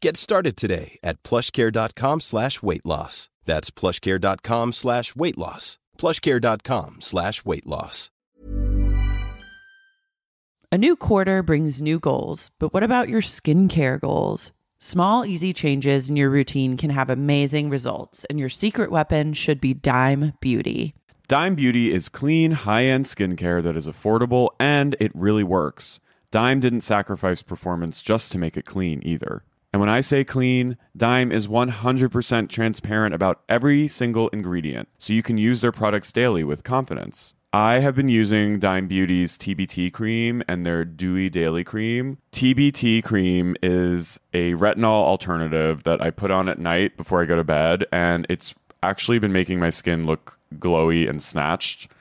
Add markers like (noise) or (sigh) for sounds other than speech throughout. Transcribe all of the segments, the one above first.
Get started today at plushcare.com slash weight loss. That's plushcare.com slash weight loss. plushcare.com slash weight loss. A new quarter brings new goals, but what about your skincare goals? Small, easy changes in your routine can have amazing results, and your secret weapon should be Dime Beauty. Dime Beauty is clean, high end skincare that is affordable and it really works. Dime didn't sacrifice performance just to make it clean either. And when I say clean, Dime is 100% transparent about every single ingredient, so you can use their products daily with confidence. I have been using Dime Beauty's TBT cream and their Dewy Daily Cream. TBT cream is a retinol alternative that I put on at night before I go to bed, and it's actually been making my skin look glowy and snatched,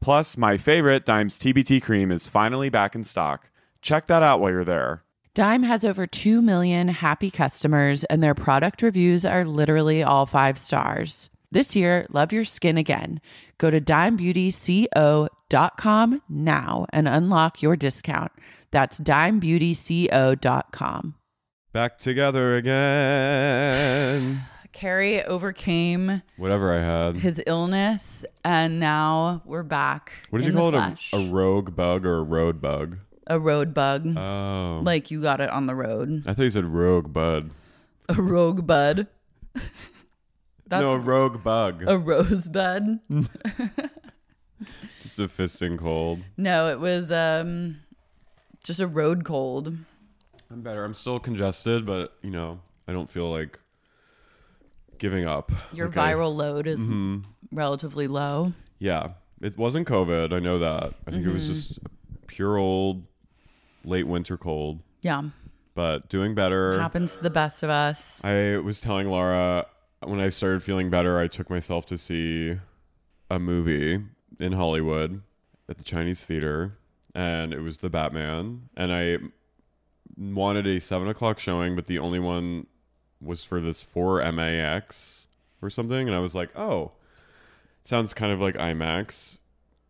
Plus, my favorite, Dime's TBT cream, is finally back in stock. Check that out while you're there. Dime has over 2 million happy customers, and their product reviews are literally all five stars. This year, love your skin again. Go to dimebeautyco.com now and unlock your discount. That's dimebeautyco.com. Back together again. Carrie overcame Whatever I had. his illness, and now we're back. What did you call it? A, a rogue bug or a road bug? A road bug. Oh. like you got it on the road. I thought you said rogue bud. A rogue bud. That's (laughs) no, a rogue bug. a rosebud. (laughs) Just a fisting cold. No, it was um just a road cold. I'm better. I'm still congested, but you know, I don't feel like giving up. Your I- viral load is Mm-hmm. relatively low. yeah, it wasn't COVID. I know that. I think it was Mm-hmm. just a pure old late winter cold, Yeah. but doing better. Happens to the best of us. I was telling Laura when I started feeling better, I took myself to see a movie in Hollywood at the Chinese theater, and it was the Batman. And I wanted a seven o'clock showing, but the only one was for this four MAX or something. And I was like, oh, sounds kind of like IMAX.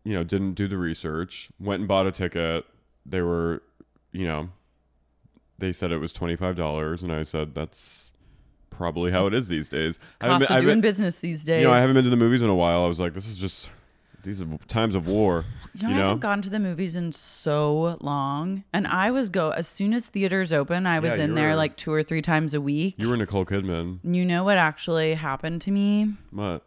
You know, didn't do the research. Went and bought a ticket. They were, you know, they said it was twenty five dollars, and I said that's probably how it is these days. I haven't Cost been- of I doing haven't- business these days. You know, I haven't been to the movies in a while. I was like, this is just these are times of war. You know, you I haven't gone to the movies in so long. And I was go as soon as theaters open, I was Yeah, in there were- like two or three times a week. you were Nicole Kidman. you know what actually happened to me? What?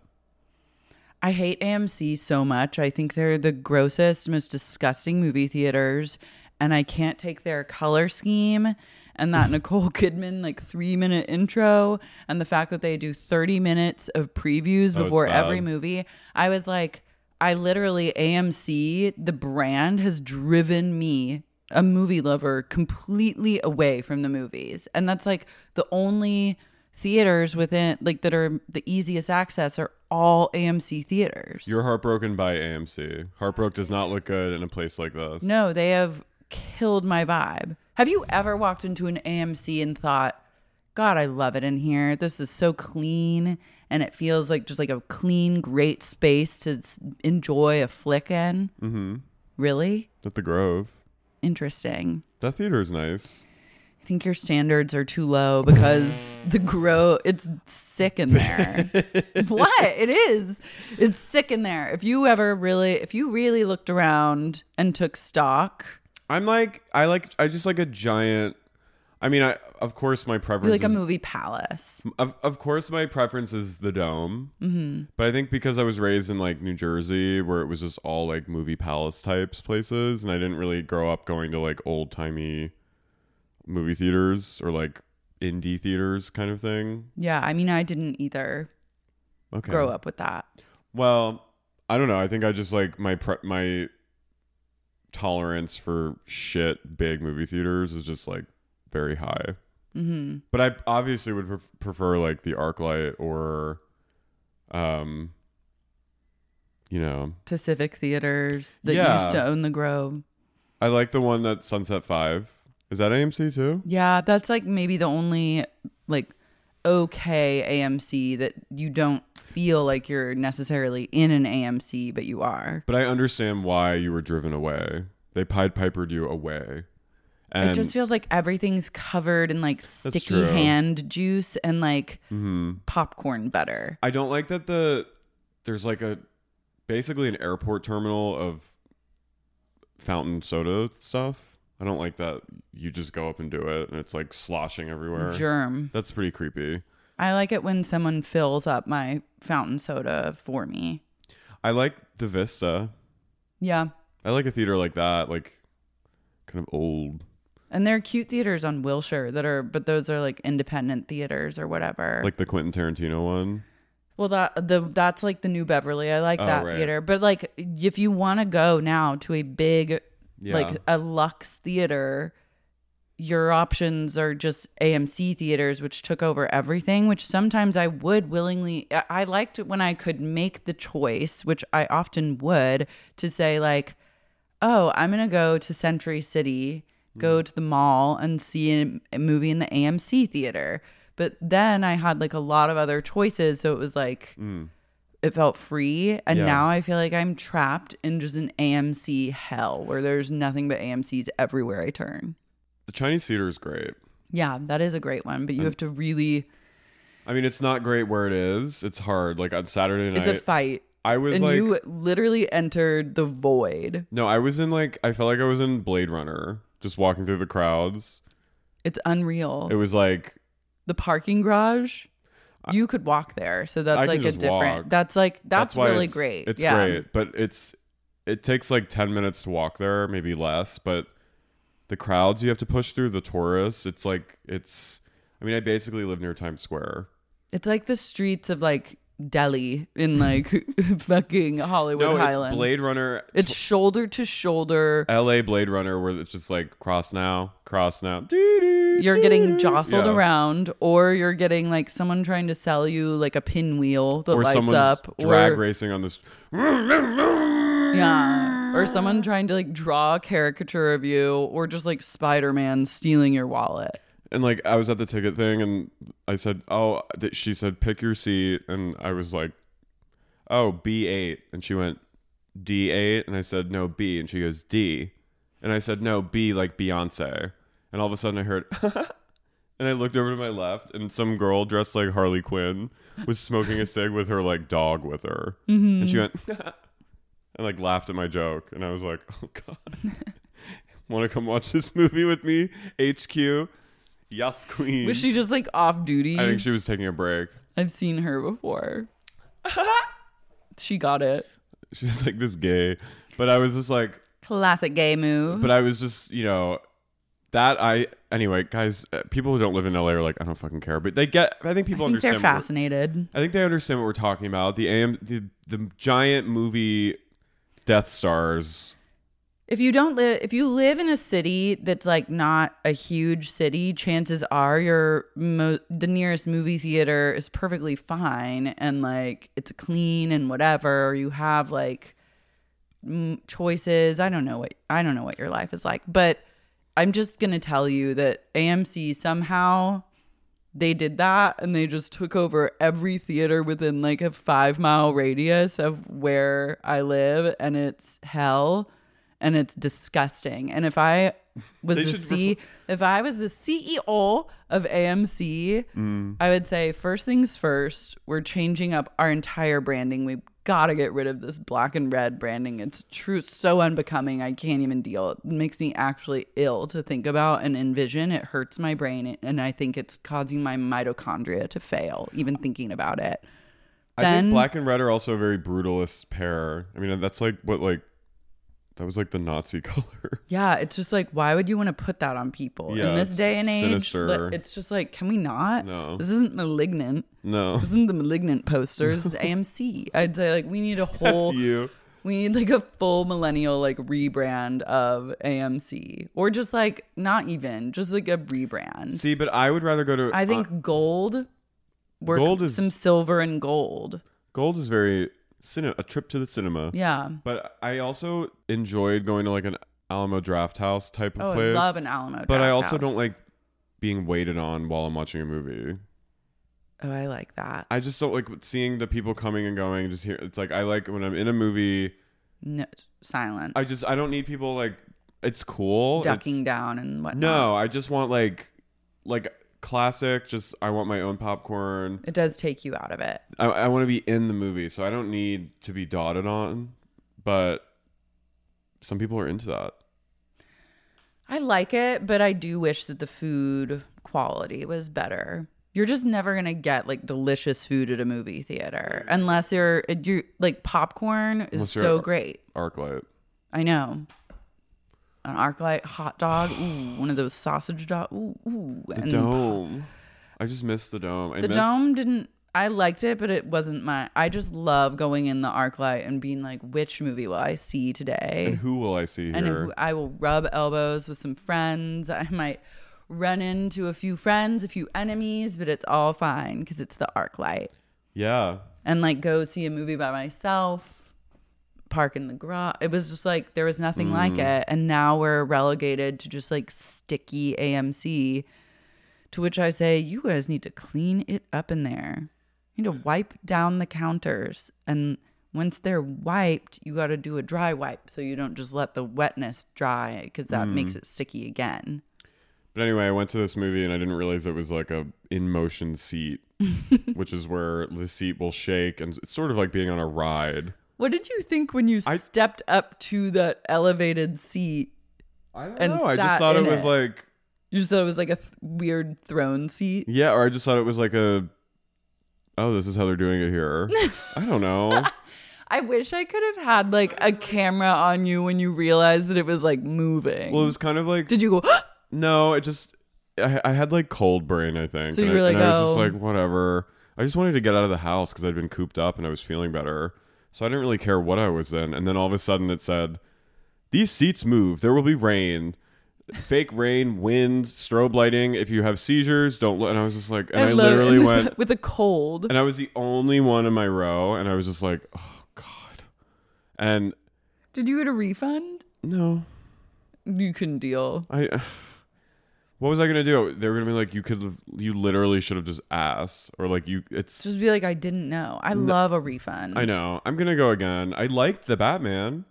I hate AMC so much. I think they're the grossest, most disgusting movie theaters. And I can't take their color scheme and that (laughs) Nicole Kidman like three minute intro and the fact that they do 30 minutes of previews Oh, before every movie. I was like, I literally AMC, the brand has driven me, a movie lover, completely away from the movies. And that's like the only theaters within like that are the easiest access are all AMC theaters. You're heartbroken by AMC. Heartbroken does not look good in a place like this. no, they have killed my vibe. Have you ever walked into an AMC and thought, God, I love it in here. This is so clean and it feels like just like a clean, great space to s- enjoy a flick in? Mm-hmm. Really? At the Grove. Interesting. That theater is nice. I think your standards are too low because (laughs) the grow it's sick in there. (laughs) what? It is. It's sick in there. If you ever really if you really looked around and took stock, I'm like I like I just like a giant I mean I of course my preference like a movie palace. Of, of course my preference is the dome. Mm-hmm. But I think because I was raised in like New Jersey where it was just all like movie palace types places and I didn't really grow up going to like old timey movie theaters or like indie theaters kind of thing. Yeah, I mean I didn't either Okay. grow up with that. Well, I don't know. I think I just like my pre- my tolerance for shit big movie theaters is just like very high. Hmm But I obviously would pref- prefer like the ArcLight or, um, you know, Pacific theaters that Yeah. used to own the Grove. I like the one that Sunset Five. Is that AMC too? Yeah, that's like maybe the only like okay AMC that you don't feel like you're necessarily in an AMC, but you are. But I understand why you were driven away. They Pied Pipered you away. And it just feels like everything's covered in like sticky true. hand juice and like Mhm. popcorn butter. I don't like that the there's like a basically an airport terminal of fountain soda stuff. I don't like that you just go up and do it and it's like sloshing everywhere. Germ. That's pretty creepy. I like it when someone fills up my fountain soda for me. I like the Vista. Yeah. I like a theater like that, like kind of old, And there are cute theaters on Wilshire that are, but those are like independent theaters or whatever. like the Quentin Tarantino one. Well, that the that's like the New Beverly. I like Oh, that right. theater. But like, if you want to go now to a big, Yeah. like a Lux theater, your options are just AMC theaters, which took over everything. Which sometimes I would willingly. I- I liked it when I could make the choice, which I often would, to say like, "Oh, I'm gonna go to Century City." Go Mm. to the mall and see a, a movie in the AMC theater. But then I had like a lot of other choices. So it was like, it felt free and Yeah. now i feel like i'm trapped in just an amc hell where there's nothing but amcs everywhere i turn The Chinese theater is great. yeah that is a great one but you have to really I mean, it's not great where it is. It's hard. Like on Saturday night, it's a fight I was and like, you literally entered the void no, I was in like, I felt like I was in Blade Runner, just walking through the crowds. it's unreal It was like the parking garage you could walk there so that's I like a different walk. that's like that's, why really it's- great It's yeah great, but it's it takes like ten minutes to walk there, maybe less. But the crowds you have to push through, the tourists, it's like it's. I mean, I basically live near Times Square. it's like the streets of like delhi in (laughs) like (laughs) fucking hollywood no, highland it's Blade Runner. it's shoulder to shoulder L.A. Blade Runner, where it's just like cross now, cross now. Doo-doo, you're getting jostled Yeah. around or you're getting like someone trying to sell you like a pinwheel that or lights up drag or racing on this. (laughs) yeah or someone trying to like draw a caricature of you or just like spider-man stealing your wallet And like I was at the ticket thing, and I said, "Oh," that she said, "Pick your seat," and I was like, "Oh, B eight," and she went, "D eight," and I said, "No, B," and she goes, "D," and I said, "No, B like Beyonce," and all of a sudden I heard, (laughs) and I looked over to my left, and some girl dressed like Harley Quinn was smoking a cig with her like dog with her, mm-hmm. and she went, (laughs) and like laughed at my joke, and I was like, "Oh God." (laughs) Want to come watch this movie with me? HQ. Yes, (laughs) queen. was she just like off duty I think she was taking a break. i've seen her before (laughs) she got it She was like this gay, but I was just like, classic gay move but I was just, you know, that I anyway, guys. uh, People who don't live in LA are like, I don't fucking care, but they get. I think people I think they're understand. what we're- fascinated I think they understand what we're talking about. The AM, the the giant movie Death Stars. If you don't live if you live in a city that's like not a huge city chances are your mo- the nearest movie theater is perfectly fine and like it's clean and whatever you have like m- choices. I don't know what i don't know what your life is like but i'm just going to tell you that amc somehow they did that and they just took over every theater within like a five mile radius of where I live and it's hell and it's disgusting. And if I was They the C if I was the CEO of AMC, Mm. I would say first things first, we're changing up our entire branding. We've got to get rid of this black and red branding. It's true so unbecoming. I can't even deal. It makes me actually ill to think about and envision. It hurts my brain and I think it's causing my mitochondria to fail even thinking about it. I Then- think black and red are also a very brutalist pair. I mean, that's like what like that was like the Nazi (laughs) color. Yeah, it's just like why would you want to put that on people Yeah, in this day and age? sinister. It's just like can we not? No. This isn't malignant. no, This isn't the malignant posters. It's AMC. I'd say like we need a (laughs) whole F you. We need like a full millennial like rebrand of AMC or just like not even just like a rebrand. See, but I would rather go to. I think uh, gold work Gold is- some silver and gold. gold is very a trip to the cinema. Yeah. But I also enjoyed going to like an Alamo Drafthouse type of Oh, place. I love an Alamo. But I also House. don't like being waited on while I'm watching a movie. Oh, I like that. I just don't like seeing the people coming and going. Just here, it's like I like when I'm in a movie. No, silent. I just I don't need people like. It's cool. ducking It's- down and whatnot. No, I just want like like classic. Just I want my own popcorn. It does take you out of it. I, I want to be in the movie, so I don't need to be dotted on. But some people are into that. I like it, but I do wish that the food quality was better. You're just never gonna get like delicious food at a movie theater unless you're you like popcorn is so great. ArcLight. I know. An ArcLight hot dog, ooh, one of those sausage dog, ooh, ooh, The and dome. I just missed the dome. I The miss, dome didn't. I liked it, but it wasn't my. I just love going in the ArcLight and being like, which movie will I see today? And who will I see and here? if I will rub elbows with some friends. I might run into a few friends, a few enemies, but it's all fine because it's the arc light. yeah. And like go see a movie by myself, park in the garage. It was just like there was nothing like mm. it. And now we're relegated to just like sticky AMC. To which I say, you guys need to clean it up in there. You need to wipe down the counters. And once they're wiped, you got to do a dry wipe so you don't just let the wetness dry because that mm. makes it sticky again. But anyway, I went to this movie and I didn't realize it was like a in motion seat, (laughs) which is where the seat will shake and it's sort of like being on a ride. What did you think when you I- stepped up to the elevated seat? I don't And know. I just thought it was it. like You just thought it was like a th- weird throne seat. yeah, or I just thought it was like a oh, this is how they're doing it here. (laughs) I don't know. I wish I could have had like a camera on you when you realized that it was like moving. Well, it was kind of like Did you go? no, it just I, I had like cold brain, I think. So you and were I, like, and I was oh. just like whatever. I just wanted to get out of the house because I'd been cooped up and I was feeling better. So I didn't really care what I was in. And then all of a sudden it said, "These seats move. There will be rain." Fake rain, wind, strobe lighting. If you have seizures, don't look. And I was just like, and I, love- literally and (laughs) went, with a cold. and I was the only one in my row, and I was just like, oh god. And Did you get a refund? no, You couldn't deal. I. What was I gonna do? They were gonna be like, you could, you literally should have just asked, or like you. It's. Just be like, I didn't know. I love a refund. I know. I'm gonna go again. I liked the Batman.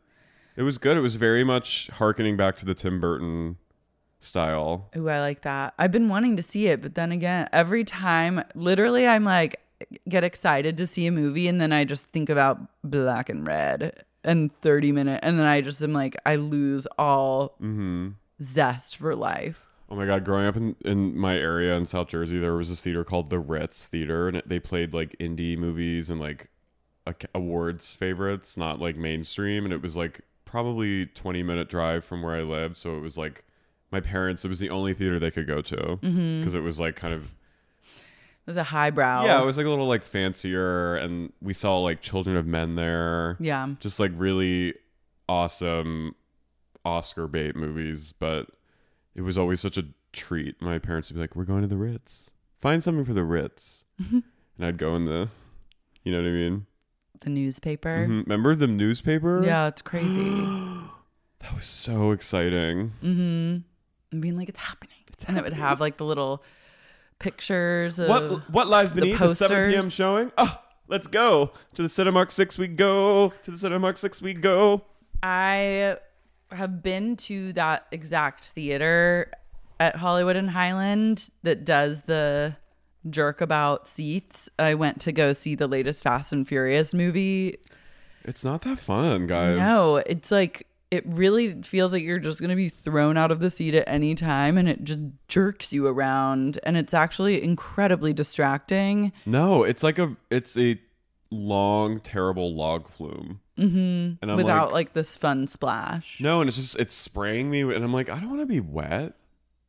It was good. It was very much harkening back to the Tim Burton style. Ooh, I like that. I've been wanting to see it, but then again, every time, literally, I'm like, get excited to see a movie, and then I just think about black and red and 30 minute, and then I just am like, I lose all mm-hmm. zest for life. Oh my god! Growing up in, in my area in South Jersey, there was this theater called the Ritz Theater, and it, they played like indie movies and like ac- awards favorites, not like mainstream. And it was like probably twenty minute drive from where I lived, so it was like my parents. It was the only theater they could go to mm-hmm. because it was like kind of It was a highbrow. yeah, it was like a little like fancier, and we saw like Children of Men there. Yeah. just like really awesome Oscar bait movies, but it was always such a treat. My parents would be like, "We're going to the Ritz. Find something for the Ritz," and I'd go in the, you know what I mean? The newspaper. Mhm. Remember the newspaper? Yeah, it's crazy. (gasps) that was so exciting. mm-hmm. And being like, it's happening. and it would have like the little pictures of What what lies the beneath the, 7 p.m. posters. showing? Oh, let's go to the Cinemark Six. We go to the Cinemark Six. We go. I have been to that exact theater at Hollywood and Highland that does the jerk about seats. I went to go see the latest Fast and Furious movie. It's not that fun, guys. No, it's like it really feels like you're just going to be thrown out of the seat at any time and it just jerks you around and it's actually incredibly distracting. No, it's like a it's a long, terrible log flume. Mm-hmm. And I'm without like, like, this fun splash. no, and it's just it's spraying me, and I'm like, I don't want to be wet.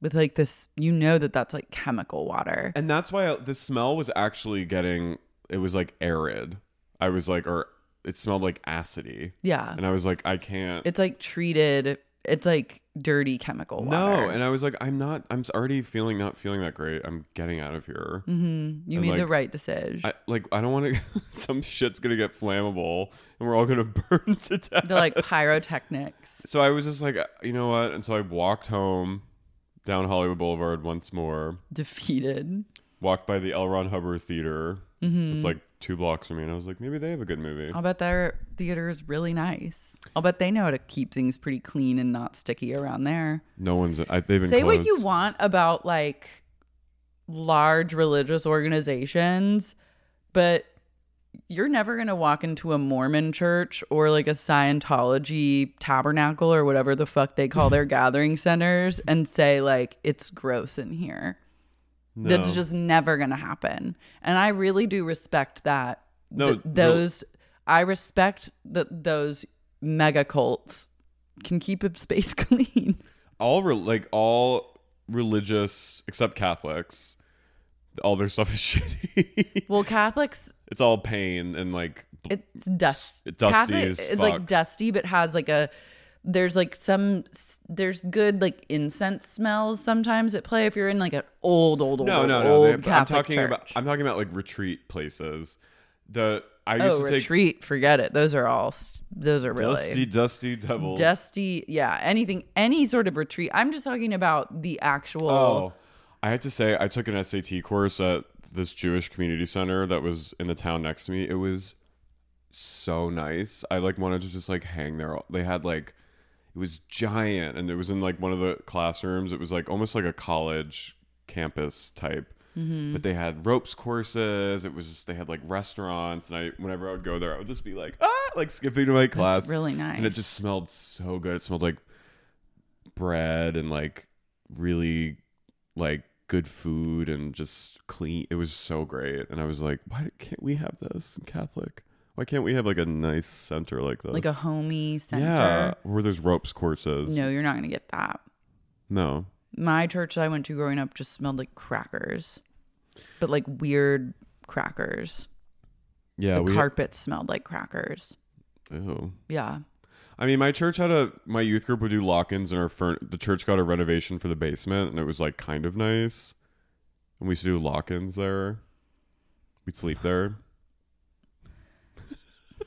With like this you know that that's like chemical water. And that's why I, the smell was actually getting. It was like arid. I was like, or it smelled like acidy, Yeah. and I was like, I can't. It's like treated. It's like dirty chemical water. no, and I was like, I'm not. I'm already feeling not feeling that great. I'm getting out of here. Mm-hmm. you and, made the right decision. I like. I don't want to. (laughs) some shit's gonna get flammable, and we're all gonna (laughs) burn to death. They're like pyrotechnics. So I was just like, you know what? And so I walked home down Hollywood Boulevard once more, Defeated. walked by the L. Ron Hubbard Theater. Mm-hmm. It's like two blocks from me, and I was like, maybe they have a good movie. I'll bet their theater is really nice. I'll bet they know how to keep things pretty clean and not sticky around there. No one's. I, they've been Say closed. what you want about like large religious organizations, but you're never going to walk into a Mormon church or like a Scientology tabernacle or whatever the fuck they call their (laughs) gathering centers and say like it's gross in here. That's just never going to happen. And I really do respect that. No, th- those I respect that those mega cults can keep a space (laughs) clean. all re- like all religious except Catholics. All their stuff is (laughs) shitty. Well, Catholics it's all pain and like it's dust. It's dusty Catholic is like dusty, but has like a there's like some there's good like incense smells sometimes at play if you're in like an old old old no, old, no, no. old they- I'm talking church. about. I'm talking about like retreat places. The I oh, used oh to take retreat, forget it. Those are all those are really dusty, dusty devil. dusty. Yeah, anything any sort of retreat. I'm just talking about the actual. Oh, I have to say, I took an SAT course at this Jewish community center that was in the town next to me. It was so nice. I like wanted to just like hang there. They had like it was giant, and it was in like one of the classrooms. It was like almost like a college campus type. Mm-hmm. But they had ropes courses. It was just they had like restaurants, and I whenever I would go there, I would just be like ah, like skipping to my class. That's really nice. and it just smelled so good. It smelled like bread and like really like good food and just clean. It was so great, and I was like, why can't we have this in Catholic? Why can't we have like a nice center like this? like a homey center. yeah, where there's ropes courses. No, you're not gonna get that. no. My church that I went to growing up just smelled like crackers, but like weird crackers. Yeah, the we. carpet smelled like crackers. Ew. Yeah. I mean, my church had a my youth group would do lock-ins, and our the church got a renovation for the basement, and it was like kind of nice. And we used to do lock-ins there. We'd sleep there. (laughs)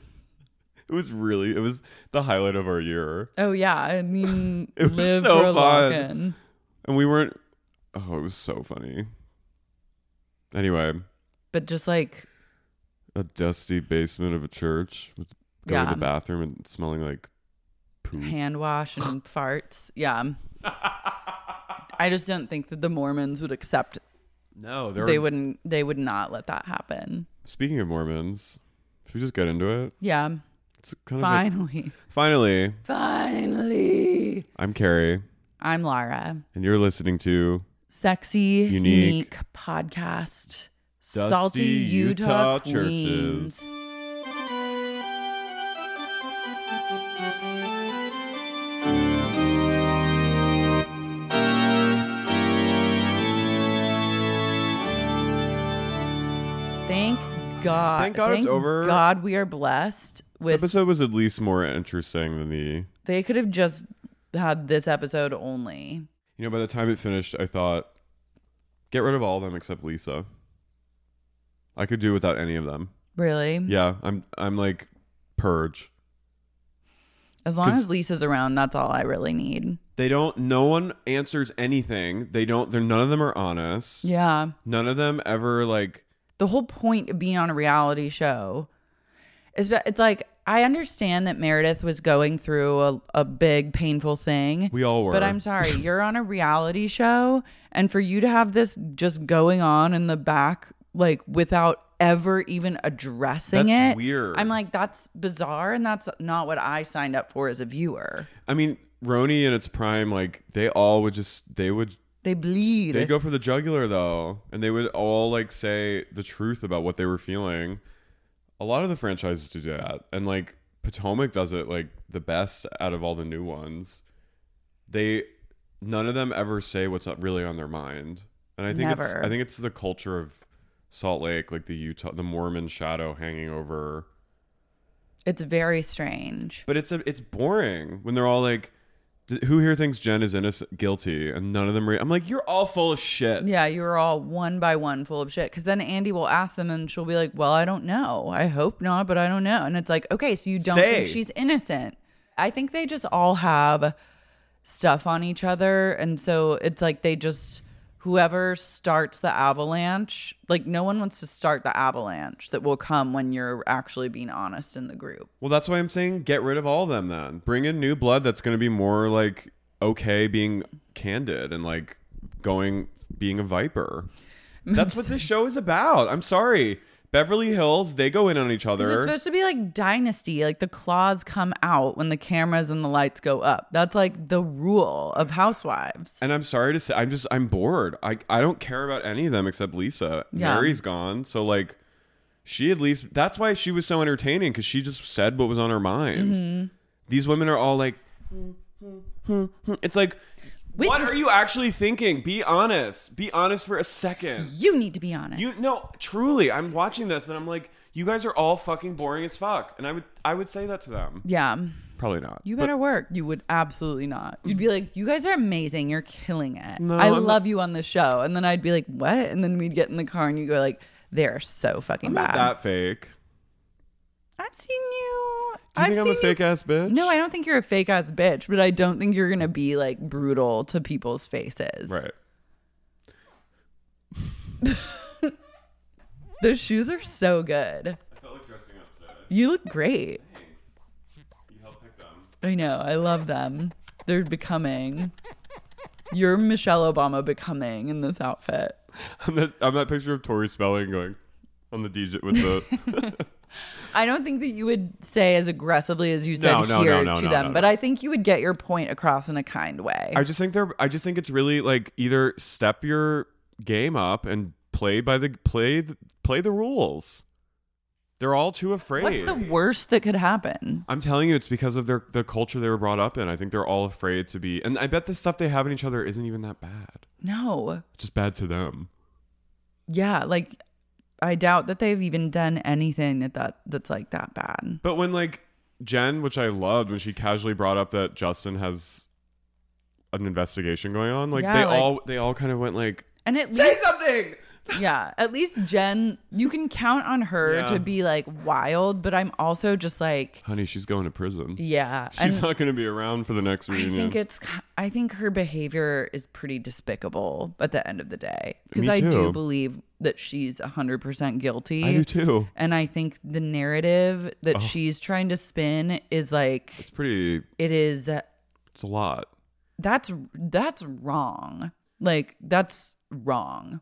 it was really it was the highlight of our year, Oh yeah. I mean, (laughs) It was live so for a fun. lock-in. And we weren't. Oh, it was so funny. Anyway, But just like a dusty basement of a church with going Yeah. to the bathroom and smelling like poop. hand wash and (laughs) farts. Yeah. I just don't think that the Mormons would accept. No, They were- wouldn't. They would not let that happen. Speaking of Mormons, should we just get into it? Yeah. It's kind of like- Finally. finally. Finally. I'm Carrie, I'm Lara. and you're listening to Sexy, Unique. unique, podcast. Dusty Salty Utah, Utah churches. Thank God. Thank God it's over. God we are blessed this episode was at least more interesting than the They could have just had this episode only. You know, by the time it finished, I thought, get rid of all of them except Lisa. I could do without any of them. Really? Yeah, I'm I'm like purge. As long 'Cause- as Lisa's around, that's all I really need. They don't no one answers anything. They don't they're none of them are honest. Yeah. None of them ever like the whole point of being on a reality show is that it's like I understand that Meredith was going through a, a big painful thing. we all were. But I'm sorry, (laughs) you're on a reality show, and for you to have this just going on in the back, like without ever even addressing That's it, weird. I'm like, that's bizarre, and that's not what I signed up for as a viewer. I mean, RHONY in its prime, like they all would just they would They bleed. they go for the jugular though, and they would all like say the truth about what they were feeling. A lot of the franchises do that, and like Potomac does it like the best out of all the new ones. They none of them ever say what's really on their mind, and I think it's I think it's the culture of Salt Lake, like the Utah, the Mormon shadow hanging over. it's very strange. But it's a, it's boring when they're all like, "D- "Who here thinks Jen is innocent, guilty?" And none of them. Re- I'm like, "You're all full of shit." Yeah, you're all one by one full of shit. Because then Andy will ask them, and she'll be like, "Well, I don't know. I hope not, but I don't know." And it's like, okay, so you don't Say. think she's innocent? I think they just all have stuff on each other, and so it's like they just whoever starts the avalanche, like no one wants to start the avalanche that will come when you're actually being honest in the group. Well, that's why I'm saying get rid of all of them. Then bring in new blood that's going to be more like okay, being candid and like going being a viper. (laughs) That's what this show is about. I'm sorry. Beverly Hills, they go in on each other. It's supposed to be like dynasty, like the claws come out when the cameras and the lights go up. That's like the rule of housewives. And I'm sorry to say, I'm just I'm bored. I I don't care about any of them except Lisa. Yeah. Mary's gone, so like she at least that's why she was so entertaining because she just said what was on her mind. Mm-hmm. These women are all like, hmm, hmm, hmm, it's like, Wait, what are you actually thinking? Be honest. Be honest for a second. You need to be honest. You no, truly, I'm watching this and I'm like, you guys are all fucking boring as fuck, and I would I would say that to them. yeah. Probably not. You but- better work. You would absolutely not. You'd be like, you guys are amazing. You're killing it. No, I I'm love you on the show. And then I'd be like, what? And then we'd get in the car and you go like, they're so fucking I'm bad. not that fake. I've seen you. Do you I've think I'm seen a you- fake ass bitch? No, I don't think you're a fake ass bitch, but I don't think you're gonna be like brutal to people's faces. Right. (laughs) Those shoes are so good. I felt like dressing up today. You look great. Thanks. You helped pick them. I know. I love them. They're becoming. You're Michelle Obama becoming in this outfit. (laughs) I'm that, I'm that picture of Tori Spelling going on the DJ with the. (laughs) I don't think that you would say as aggressively as you said No, no, here no, to them, but. I think you would get your point across in a kind way. I just think they're. I just think it's really like either step your game up and play by the play the, play the rules. They're all too afraid. What's the worst that could happen? I'm telling you, it's because of their the culture they were brought up in. I think they're all afraid to be, and I bet the stuff they have in each other isn't even that bad. No. It's just bad to them. Yeah, like I doubt that they've even done anything that, that that's like that bad. But when like Jen, which I loved, when she casually brought up that Justin has an investigation going on, like Yeah, they like- all they all kind of went like, And it say least something. Yeah, at least Jen, you can count on her Yeah. to be like wild, but I'm also just like Honey, she's going to prison. yeah, She's and not going to be around for the next I think it's I think her behavior is pretty despicable at the end of the day because I do believe that she's 100% guilty. I do too. And I think the narrative that Oh. she's trying to spin is like It's pretty. it is It's a lot. that's that's wrong. Like that's wrong.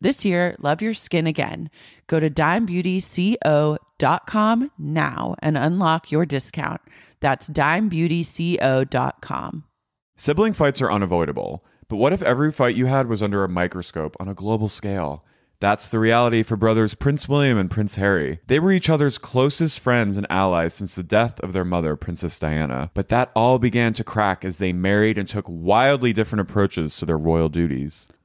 This year, love your skin again. Go to dimebeautyco.com now and unlock your discount. That's dimebeautyco.com. Sibling fights are unavoidable, but what if every fight you had was under a microscope on a global scale? That's the reality for brothers Prince William and Prince Harry. They were each other's closest friends and allies since the death of their mother, Princess Diana. But that all began to crack as they married and took wildly different approaches to their royal duties.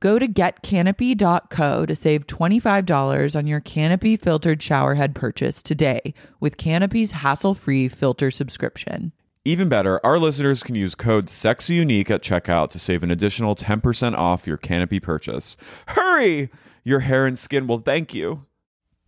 Go to getcanopy.co to save $25 on your Canopy filtered showerhead purchase today with Canopy's hassle free filter subscription. Even better, our listeners can use code SEXYUNIQUE at checkout to save an additional 10% off your Canopy purchase. Hurry! Your hair and skin will thank you.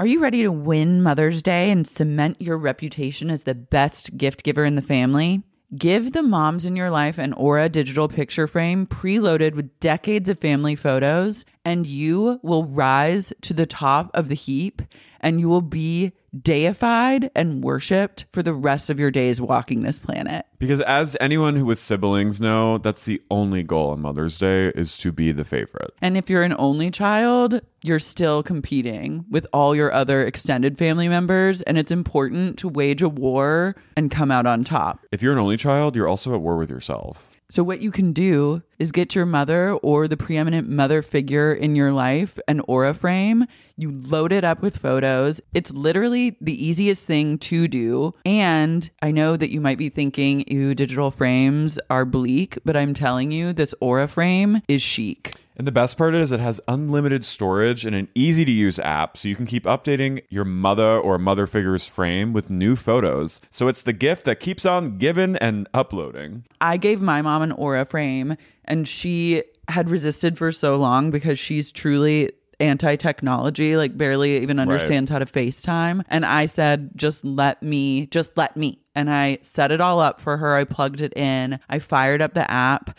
Are you ready to win Mother's Day and cement your reputation as the best gift giver in the family? Give the moms in your life an Aura digital picture frame preloaded with decades of family photos, and you will rise to the top of the heap and you will be deified and worshiped for the rest of your days walking this planet. Because as anyone who with siblings know, that's the only goal on Mother's Day is to be the favorite. And if you're an only child, you're still competing with all your other extended family members and it's important to wage a war and come out on top. If you're an only child, you're also at war with yourself. So, what you can do is get your mother or the preeminent mother figure in your life an aura frame. You load it up with photos. It's literally the easiest thing to do. And I know that you might be thinking, ew, digital frames are bleak, but I'm telling you, this aura frame is chic. And the best part is it has unlimited storage and an easy to use app so you can keep updating your mother or mother figure's frame with new photos. So it's the gift that keeps on giving and uploading. I gave my mom an Aura frame and she had resisted for so long because she's truly anti technology, like barely even understands right. how to FaceTime. And I said, just let me, just let me. And I set it all up for her. I plugged it in. I fired up the app.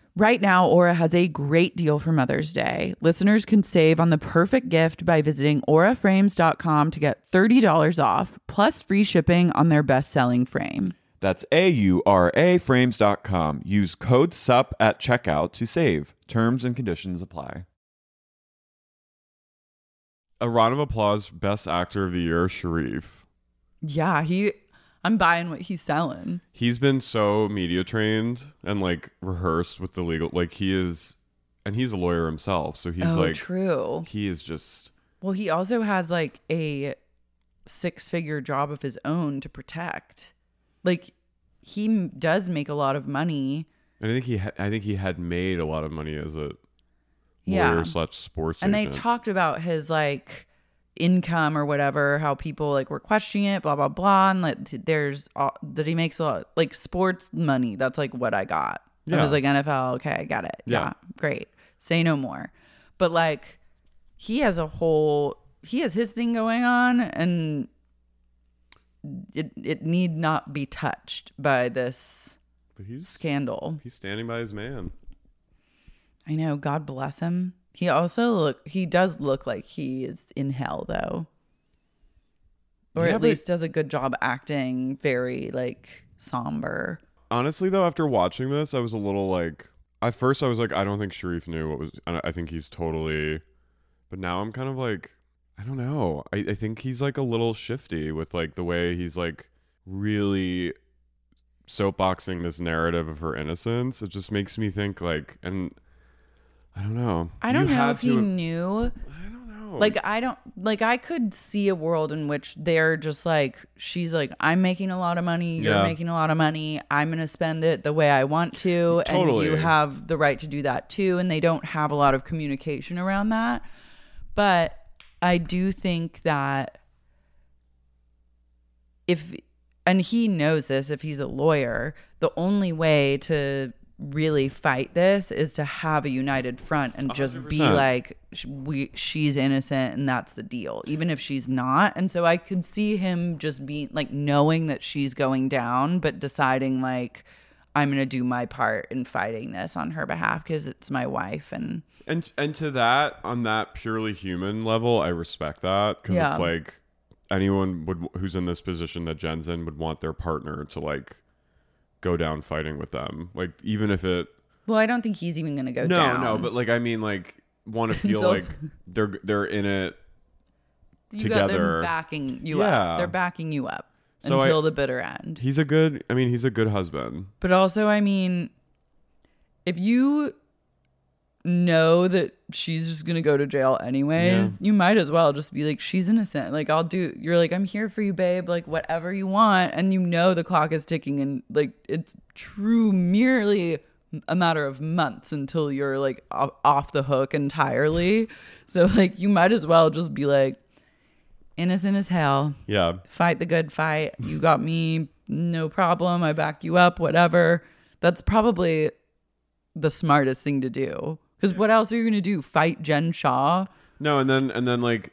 Right now, Aura has a great deal for Mother's Day. Listeners can save on the perfect gift by visiting auraframes.com to get $30 off plus free shipping on their best-selling frame. That's a u r a frames.com. Use code SUP at checkout to save. Terms and conditions apply. A round of applause, best actor of the year, Sharif. Yeah, he I'm buying what he's selling. He's been so media trained and like rehearsed with the legal. Like he is, and he's a lawyer himself, so he's oh, like true. he is just Well, he also has like a six figure job of his own to protect. Like he m- does make a lot of money. And I think he, ha- I think he had made a lot of money as a Yeah. lawyer slash sports. And they talked about his like income or whatever, how people like were questioning it, blah blah blah, and like there's all, that he makes a lot like sports money. That's like what I got. I Yeah. was like NFL, okay, I got it. Yeah. yeah, great. Say no more. But like he has a whole he has his thing going on and it it need not be touched by this But he's scandal. he's standing by his man. I know, God bless him. He also look he does look like he is in hell though. Or Yeah, at least does a good job acting very like somber. Honestly, though, after watching this, I was a little like. At first, I was like, I don't think Sharrieff knew what was. I think he's totally. But now I'm kind of like, I don't know. I, I think he's like a little shifty with like the way he's like really soapboxing this narrative of her innocence. It just makes me think like, and I don't know. I don't You know if he knew. I don't know. Like I don't like I could see a world in which they're just like she's like I'm making a lot of money, you're Yeah. making a lot of money, I'm going to spend it the way I want to and you have the right to do that too and they don't have a lot of communication around that. But I do think that if and he knows this if he's a lawyer, the only way to really fight this is to have a united front and just be 100%. like sh- we she's innocent and that's the deal even if she's not and so i could see him just being like knowing that she's going down but deciding like i'm going to do my part in fighting this on her behalf because it's my wife and And and to that on that purely human level, I respect that because Yeah. it's like anyone would who's in this position that Jen's in would want their partner to like go down fighting with them. Like even if it well i don't think he's even going to go no down no, no, but like I mean like want to (laughs) feel like they're they're in it. you together. backing you Yeah. up they're backing you up So I- until the bitter end He's a good. I mean, he's a good husband. But also, I mean, if you know that she's just gonna go to jail anyways, Yeah. you might as well just be like, she's innocent. Like, I'll do. You're like, I'm here for you, babe. Like, whatever you want, and you know the clock is ticking, and like it's true, merely a matter of months until you're like off, off the hook entirely. So like, you might as well just be like, innocent as hell Yeah, fight the good fight. You got me, no problem. I back you up, whatever. That's probably the smartest thing to do. Because what else are you going to do? Fight Jen Shah? no, and then and then like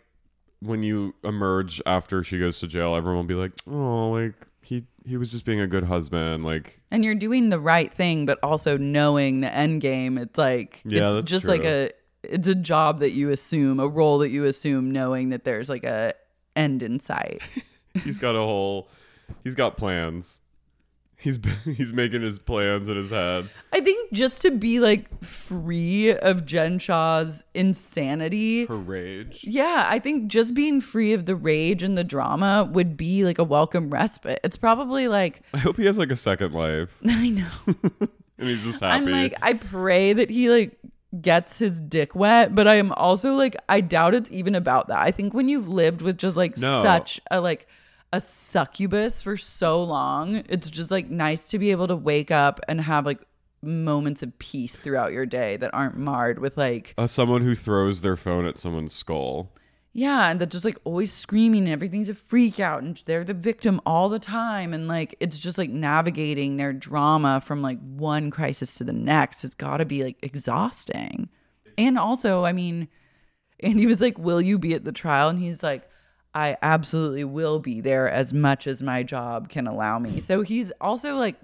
when you emerge after she goes to jail, everyone will be like, oh, like he he was just being a good husband. Like And you're doing the right thing, but also knowing the end game. It's like, Yeah, it's that's just like a, it's a job that you assume, a role that you assume, knowing that there's like a end in sight. (laughs) he's got a whole, he's got plans. He's (laughs) he's making his plans in his head. I think just to be like free of Jen Shah's insanity. Her rage. Yeah, I think just being free of the rage and the drama would be like a welcome respite. It's probably like (laughs) I hope he has like a second life, (laughs) I know. and he's just happy. I'm like I pray that he like gets his dick wet, but I am also like I doubt it's even about that. I think when you've lived with just like No. such a like a succubus for so long, it's just like nice to be able to wake up and have like moments of peace throughout your day that aren't marred with like uh, someone who throws their phone at someone's skull. Yeah, and they're just like always screaming and everything's a freak out and they're the victim all the time. And like it's just like navigating their drama from like one crisis to the next. It's gotta be like exhausting. And also, I mean, and he was like, Will you be at the trial? And he's like, I absolutely will be there as much as my job can allow me. So he's also like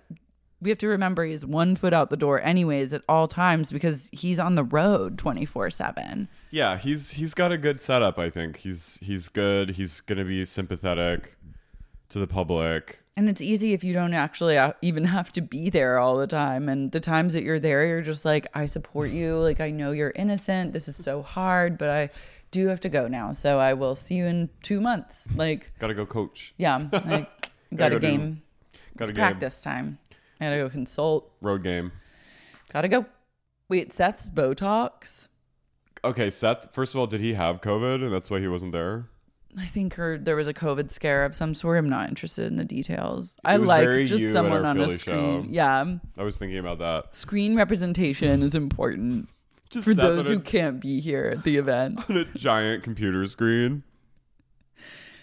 we have to remember he's one foot out the door anyways at all times because he's on the road 24/7. Yeah, he's he's got a good setup. I think he's he's good. He's gonna be sympathetic to the public. And it's easy if you don't actually uh, even have to be there all the time. And the times that you're there, you're just like, I support you. Like, I know you're innocent. This is so hard, but I do have to go now, so I will see you in two months. Like, Gotta go coach. yeah, (laughs) I got Gotta a go game. Got a game. practice time. I gotta go consult. Road game. Gotta go. Wait, Seth's Botox. Okay, Seth, first of all, did he have COVID and that's why he wasn't there? I think her there was a COVID scare of some sort. I'm not interested in the details. I like just someone on Philly a screen. show. Yeah, I was thinking about that. screen representation is important Just for those a- who can't be here at the event. (laughs) on a giant computer screen.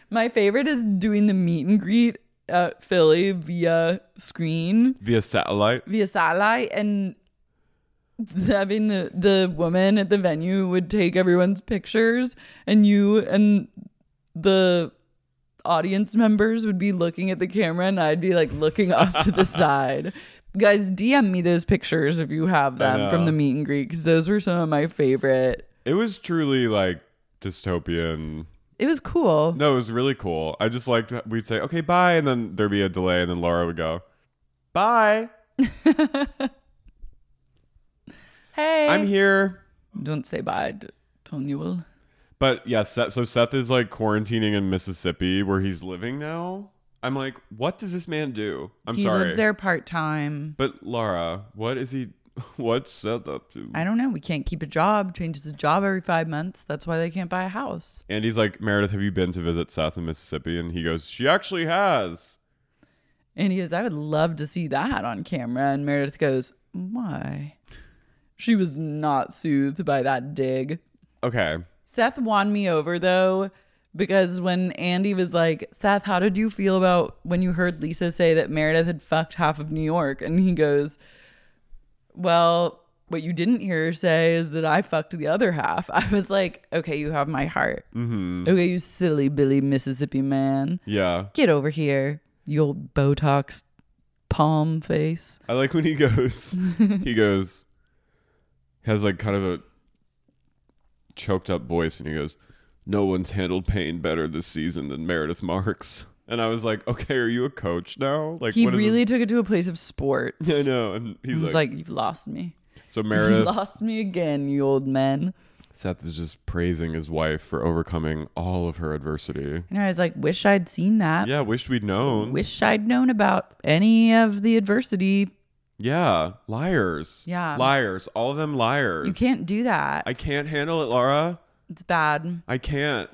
My favorite is doing the meet and greet at Philly via screen, Via satellite. via satellite, and having the the woman at the venue would take everyone's pictures, and you and the audience members would be looking at the camera, and I'd be like looking off to the (laughs) side. Guys, DM me those pictures if you have them from the meet and greet because those were some of my favorite. It was truly like dystopian. It was cool. No, it was really cool. I just liked we'd say, okay, bye, and then there'd be a delay, and then Laura would go, bye. (laughs) Hey, I'm here. Don't say bye, to Tonuel. But yeah, Seth, so Seth is like quarantining in Mississippi where he's living now. I'm like, what does this man do? I'm he sorry. lives there part time. But Laura, what is he? (laughs) What's Seth up to? I don't know. We can't keep a job. Changes the job every five months. That's why they can't buy a house. And he's like, Meredith, have you been to visit Seth in Mississippi? And he goes, she actually has. And he goes, I would love to see that on camera. And Meredith goes, Why? She was not soothed by that dig. Okay. Seth won me over though, because when Andy was like, Seth, how did you feel about when you heard Lisa say that Meredith had fucked half of New York? And he goes, Well, what you didn't hear her say is that I fucked the other half. (laughs) I was like, Okay, you have my heart. Mm-hmm. Okay, you silly Billy Mississippi man. Yeah. Get over here, you old Botox palm face. I like when he goes, (laughs) he goes, has like kind of a choked up voice and he goes, no one's handled pain better this season than Meredith Marks. And I was like, okay, are you a coach now? Like, He really took it to a place of sports. (laughs) I know. And he's He was like, like, You've lost me. so (laughs) You Meredith, lost me again, you old man. Seth is just praising his wife for overcoming all of her adversity. And I was like, wish I'd seen that. Yeah, wish we'd known. Wish I'd known about any of the adversity. yeah, liars. Yeah. Liars. All of them liars. You can't do that. I can't handle it, Laura. It's bad. I can't.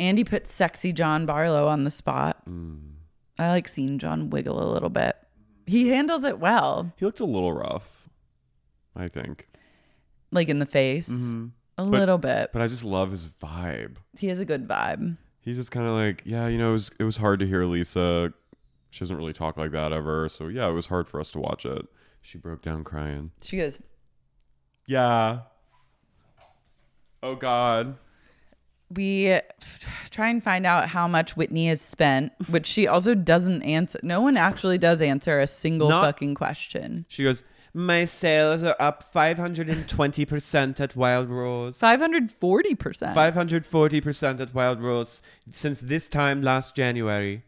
Andy put sexy John Barlow on the spot. Mm. I like seeing John wiggle a little bit. He handles it well, He looked a little rough, I think. like in the face. A Mm-hmm. But- little bit. But I just love his vibe. he has a good vibe. He's just kind of like, yeah, you know, it was, it was hard to hear Lisa. She doesn't really talk like that ever. So, yeah, it was hard for us to watch it. She broke down crying. She goes, Yeah. Oh, God. we f- try and find out how much Whitney has spent, which she also doesn't answer. No one actually does answer a single Not- fucking question. She goes, My sales are up 520% at Wild Rose. 540%. 540% at Wild Rose since this time last January.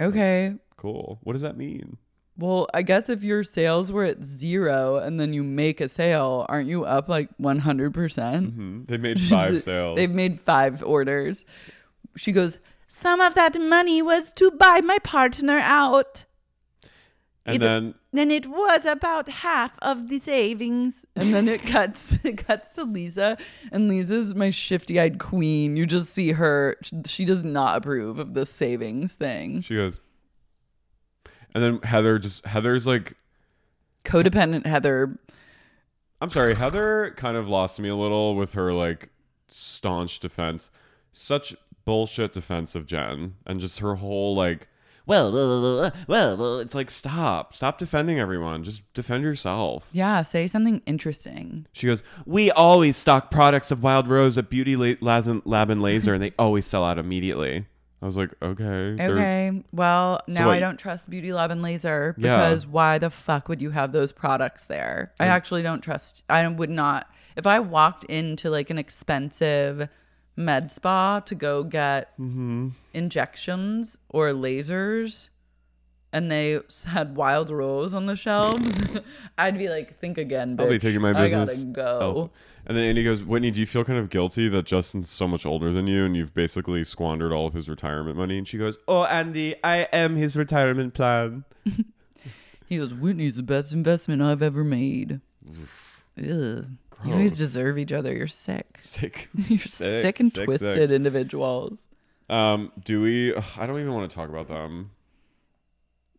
Okay. Cool. What does that mean? Well, I guess if your sales were at zero and then you make a sale, aren't you up like 100%? percent hmm They made (laughs) five sales. They've made five orders. She goes, Some of that money was to buy my partner out. and it- then Then it was about half of the savings. And then it cuts (laughs) it cuts to Lisa. And Lisa's my shifty eyed queen. You just see her. She does not approve of the savings thing. she goes, and then Heather just, Heather's like, Codependent Heather. I'm sorry, Heather kind of lost me a little with her like staunch defense. Such bullshit defense of Jen and just her whole like, well, well, well, it's like stop, stop defending everyone. Just defend yourself. Yeah, say something interesting. She goes, we always stock products of Wild Rose at Beauty La- Lab and Laser, and they always sell out immediately. I was like, okay, Okay. Well, now what- I don't trust Beauty Lab and Laser Yeah. because why the fuck would you have those products there? I actually don't trust. I would not. If I walked into like an expensive med spa to go get Mm-hmm. injections or lasers and they had wild rose on the shelves, (laughs) I'd be like, think again, bitch. I'll be taking my business. I gotta go. elsewhere. And then Andy goes, Whitney, do you feel kind of guilty that Justin's so much older than you and you've basically squandered all of his retirement money? And she goes, Oh, Andy, I am his retirement plan. (laughs) He goes, Whitney's the best investment I've ever made. Ugh. You guys Gross. deserve each other. You're sick. (laughs) Sick. You're sick, and twisted individuals. Um, Dewey, ugh, I don't even want to talk about them.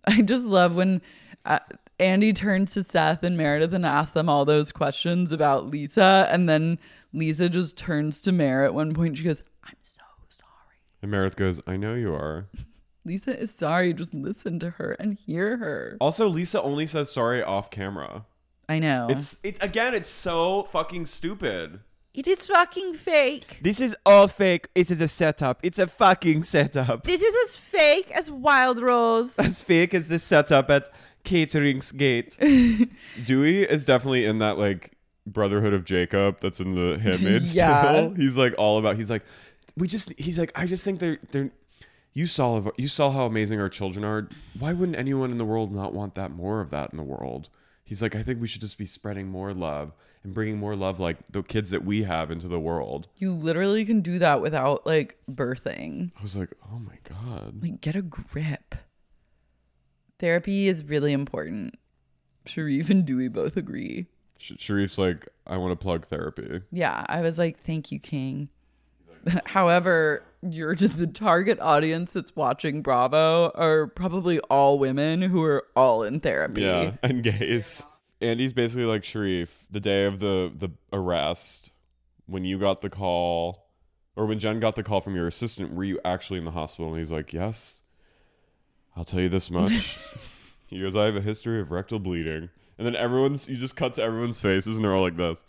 (laughs) I just love when uh, Andy turns to Seth and Meredith and asks them all those questions about Lisa. And then Lisa just turns to Mer at one point. She goes, I'm so sorry. And Meredith goes, I know you are. (laughs) Lisa is sorry. Just listen to her and hear her. Also, Lisa only says sorry off camera. I know. It's it's again, it's so fucking stupid. It is fucking fake. This is all fake. It is a setup. It's a fucking setup. This is as fake as Wild Rose. (laughs) As fake as the setup at Catering's Gate. (laughs) Dewey is definitely in that like Brotherhood of Jacob that's in the Handmaid's (laughs) Yeah. Tale. He's like all about. He's like, we just. He's like, I just think they're they're. You saw you saw how amazing our children are. Why wouldn't anyone in the world not want that more of that in the world? He's like, I think we should just be spreading more love and bringing more love like the kids that we have into the world. You literally can do that without like birthing. I was like, oh my god. Like, get a grip. Therapy is really important. Sharrieff and Dewey both agree. Sh- Sharrieff's like, I want to plug therapy. Yeah, I was like, thank you, King. (laughs) However, you're just the target audience that's watching Bravo are probably all women who are all in therapy. Yeah, and gays. Andy's basically like Sharrieff. The day of the the arrest, when you got the call, or when Jen got the call from your assistant, were you actually in the hospital? And he's like, Yes. I'll tell you this much. (laughs) he goes, I have a history of rectal bleeding. And then everyone's, you just cut to everyone's faces, and they're all like this.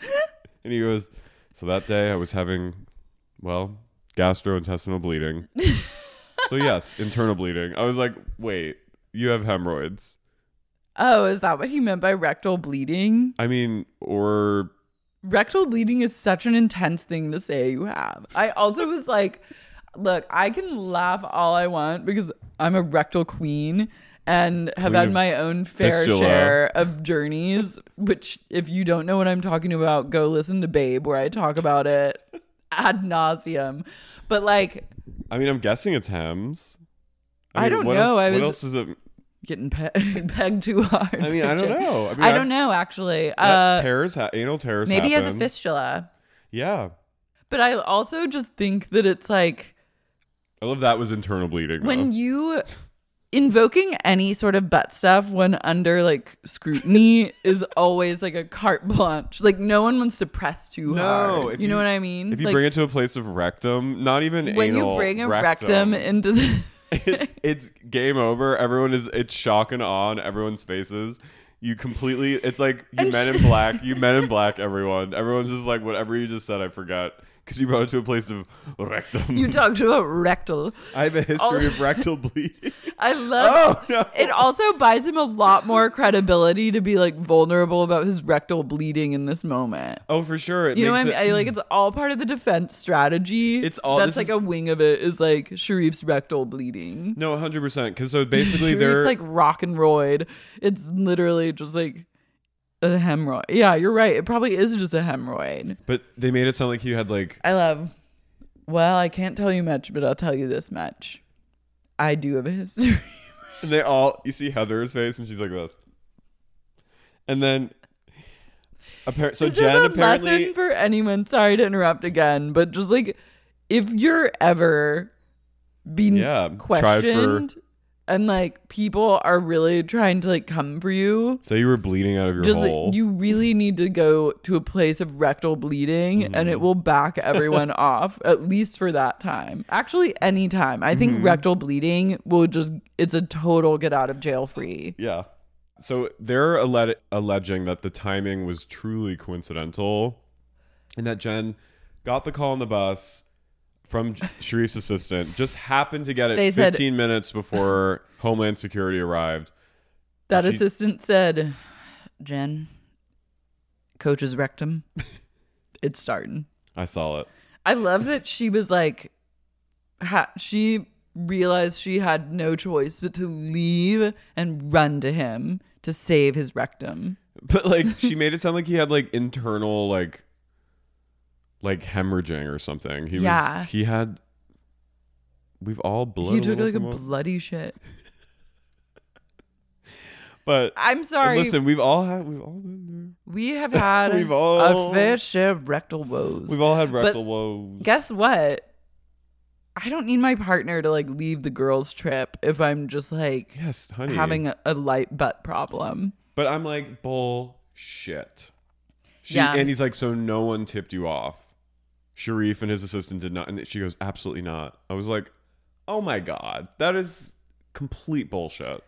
(laughs) and he goes, So that day I was having, well, gastrointestinal bleeding. (laughs) so yes, internal bleeding. I was like, Wait, you have hemorrhoids. Oh, is that what he meant by rectal bleeding? I mean, or rectal bleeding is such an intense thing to say you have. I also was like, look, I can laugh all I want because I'm a rectal queen and have Queen had my own fair fistula. share of journeys, which if you don't know what I'm talking about, go listen to Babe where I talk about it ad nauseum. But like I mean, I'm guessing it's hems. I don't what know. Else, I what was- else is it? Getting pe- (laughs) pegged too hard. I mean, I don't (laughs) know. I mean, I don't know actually. Uh, tears, ha- anal tears. maybe he has a fistula. Yeah, But I also just think that it's like I love that was internal bleeding. when though. you invoking any sort of butt stuff when under like scrutiny is always like a carte blanche. Like no one wants to press too no, hard. if You, know what I mean? If you like, bring it to a place of rectum, not even when anal, you bring a rectum, rectum into the it's, it's game over. Everyone is it's shock and awe on everyone's faces. You completely it's like you And men in black, you men in black, everyone. Everyone's just like whatever you just said, I forgot. Because you brought it to a place of rectum. you talked about rectal. I have a history all- of rectal bleeding. I love Oh, no. it also buys him a lot more credibility to be like vulnerable about his rectal bleeding in this moment. Oh, for sure. It You know what I mean? it- I, like it's all part of the defense strategy. It's all- that's like is- a wing of it is like Sharrieff's rectal bleeding. No, hundred percent. Because so basically, (laughs) Sharrieff's they're like rock and roid. It's literally just like a hemorrhoid. Yeah, you're right. It probably is just a hemorrhoid. but they made it sound like you had like I love. Well, I can't tell you much, but I'll tell you this much. I do have a history. (laughs) and they all you see Heather's face and she's like this, and then appar- so this Jen is a apparently lesson for anyone. Sorry to interrupt again, but just like if you're ever being Yeah, questioned and like people are really trying to like come for you, say you were bleeding out of your just hole. you really need to go to a place of rectal bleeding and Mm-hmm. it will back (laughs) everyone off at least for that time actually any time i think rectal bleeding will just it's a total get out of jail free yeah. So they're alle- alleging that the timing was truly coincidental, and that Jen got the call on the bus from Sharrieff's assistant, just happened to get it They said- 15 minutes before (laughs) Homeland Security arrived. that She- assistant said jen coach's rectum (laughs) it's starting I saw it. i love that she was like ha- she realized she had no choice but to leave and run to him to save his rectum. But like she made it sound like he had like internal like like hemorrhaging or something. He Yeah. was he had we've all blood. he took like a what- bloody shit. But I'm sorry. listen, we've all had we've all been there. we have had (laughs) We've all- a fair share of rectal woes. We've all had But rectal woes. Guess what? I don't need my partner to like leave the girls' trip if I'm just like yes, honey. having a, a light butt problem. But I'm like bullshit. She, Yeah. And he's like, so no one tipped you off. Sharrieff and his assistant did not. And she goes, absolutely not. I was like, oh my god, that is complete bullshit.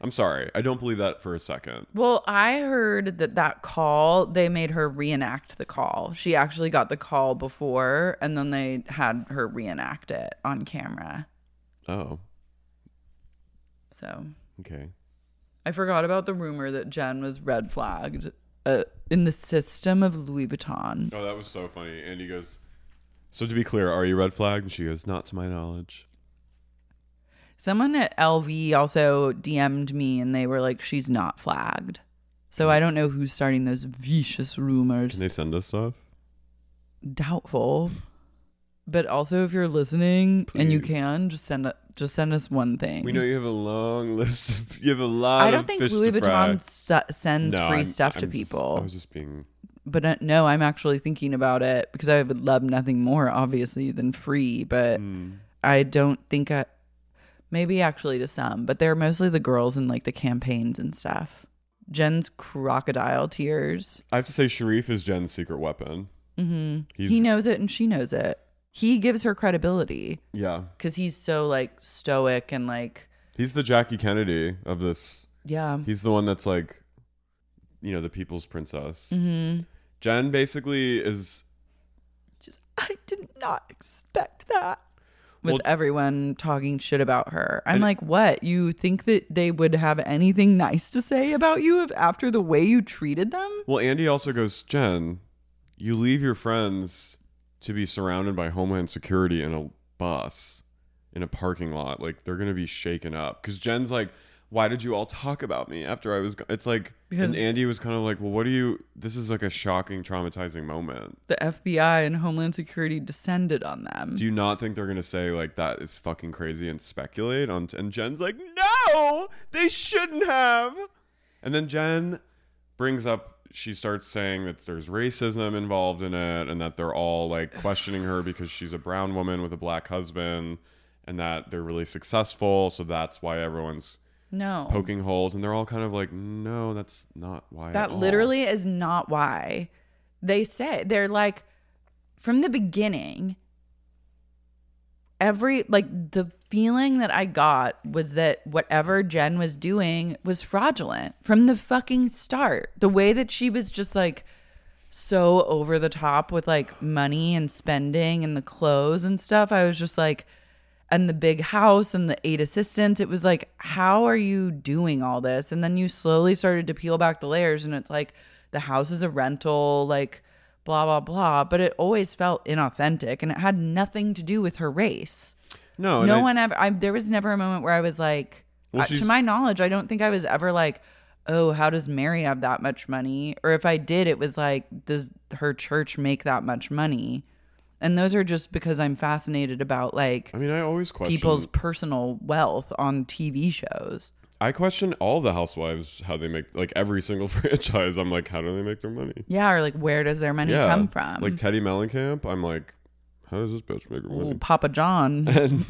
I'm sorry, I don't believe that for a second. Well, I heard that that call, they made her reenact the call. She actually got the call before, and then they had her reenact it on camera. Oh, So okay. I forgot about the rumor that Jen was red flagged uh, in the system of Louis Vuitton. Oh, that was so funny. And he goes, so to be clear, are you red flagged? And she goes, not to my knowledge. Someone at LV also DM'd me and they were like, she's not flagged. So I don't know who's starting those vicious rumors. Can they send us stuff? Doubtful. But also, if you're listening and you can, just send a, just send us one thing. We know you have a long (laughs) list. Of, you have a lot. I don't think Louis. Vuitton sends No, free I'm- stuff to I'm just- people. I was just being. but uh, no, I'm actually thinking about it because I would love nothing more, obviously, than free. But Hmm. I don't think I. Maybe actually to some, but they're mostly the girls in like the campaigns and stuff. Jen's crocodile tears. I have to say, Sharrieff is Jen's secret weapon. hmm He knows it and she knows it. He gives her credibility Yeah, because he's so like stoic and like, he's the Jackie Kennedy of this. yeah. He's the one that's like, you know, the people's princess. hmm Jen basically is. Just, I did not expect that. With Well- everyone talking shit about her. I'm like, what? You think that they would have anything nice to say about you if, after the way you treated them? Well, Andy also goes, Jen, you leave your friends to be surrounded by Homeland Security in a bus in a parking lot. Like they're gonna be shaken up because Jen's like, why did you all talk about me after I was? Go-? It's like, Because- and Andy was kind of like, well, what do you? This is like a shocking, traumatizing moment. The FBI and Homeland Security descended on them. Do you not think they're gonna say like that is fucking crazy and speculate on? And Jen's like, no, they shouldn't have. And then Jen brings up, she starts saying that there's racism involved in it, and that they're all like questioning her because she's a brown woman with a black husband, and that they're really successful, so that's why everyone's no. poking holes, and they're all kind of like, no, that's not why. That literally is not why. They say they're like from the beginning every like the feeling that I got was that whatever Jen was doing was fraudulent from the fucking start. The way that she was just like so over the top with like money and spending and the clothes and stuff. I was just like and the big house and the eight assistants. It was like, how are you doing all this? And then you slowly started to peel back the layers, and it's like the house is a rental, like blah, blah, blah. But it always felt inauthentic and it had nothing to do with her race. no, no I- one ever, I, there was never a moment where I was like, Well, to my knowledge, I don't think I was ever like, oh, how does Mary have that much money? Or if I did, it was like, does her church make that much money? And those are just because I'm fascinated about like I mean, I always question people's personal wealth on TV shows. I question all the housewives how they make like every single (laughs) franchise. I'm like, how do they make their money? Yeah, or like where does their money come from? Like Teddi Mellencamp, I'm like, how does this bitch make her Ooh, money? Papa John. (laughs) And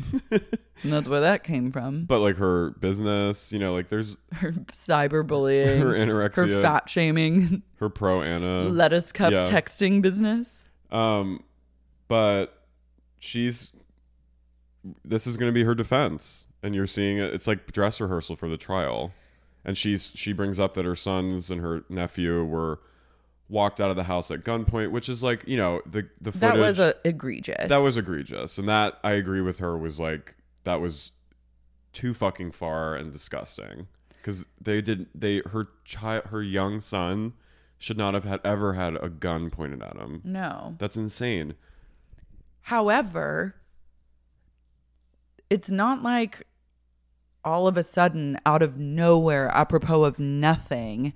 and (laughs) that's where that came from. but like her business, you know, like there's Her cyberbullying, her anorexia, her fat shaming, her pro Anna. lettuce cup yeah. texting business. Um, but she's this is going to be her defense, and you're seeing it. It's like dress rehearsal for the trial, and she's she brings up that her sons and her nephew were walked out of the house at gunpoint, which is like you know the the footage That was a, egregious. that was egregious, and that I agree with her was like that was too fucking far and disgusting because they did they her child her young son should not have had ever had a gun pointed at him. no. That's insane. However, it's not like all of a sudden out of nowhere apropos of nothing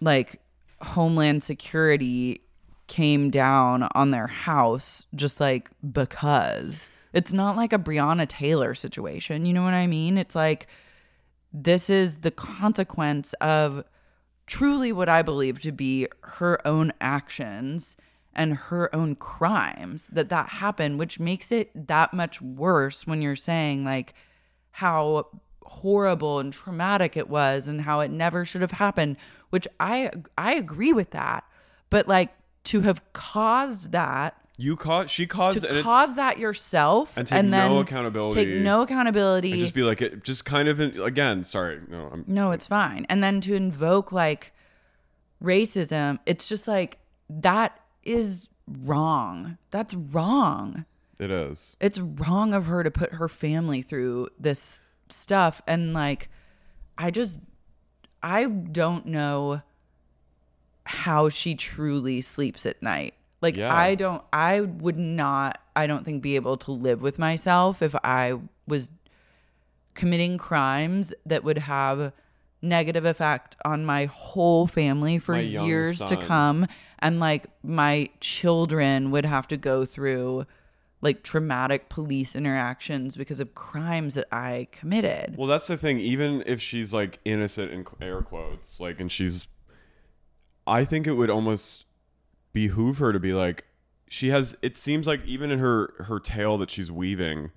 like homeland security came down on their house just like because. It's not like a Breonna Taylor situation you know what i mean? It's like this is the consequence of truly what i believe to be her own actions and her own crimes that that happened which makes it that much worse when you're saying like how horrible and traumatic it was and how it never should have happened which i i agree with that but like to have caused that You caused. She caused. to and cause that yourself And and, take then no accountability. take no accountability and just be like it. Just kind of in, again. Sorry. No. I'm. no it's fine and then to invoke like racism it's just like that is wrong. That's wrong. It is. it's wrong of her to put her family through this stuff. And like i just i don't know how she truly sleeps at night. Like Yeah. i don't i would not i don't think be able to live with myself if i was committing crimes that would have negative effect on my whole family for My years to come and like my children would have to go through like traumatic police interactions because of crimes that I committed. Well, that's the thing. Even if she's like innocent in air quotes, like, and she's, I think it would almost behoove her to be like, she has. It seems like even in her her tale that she's weaving,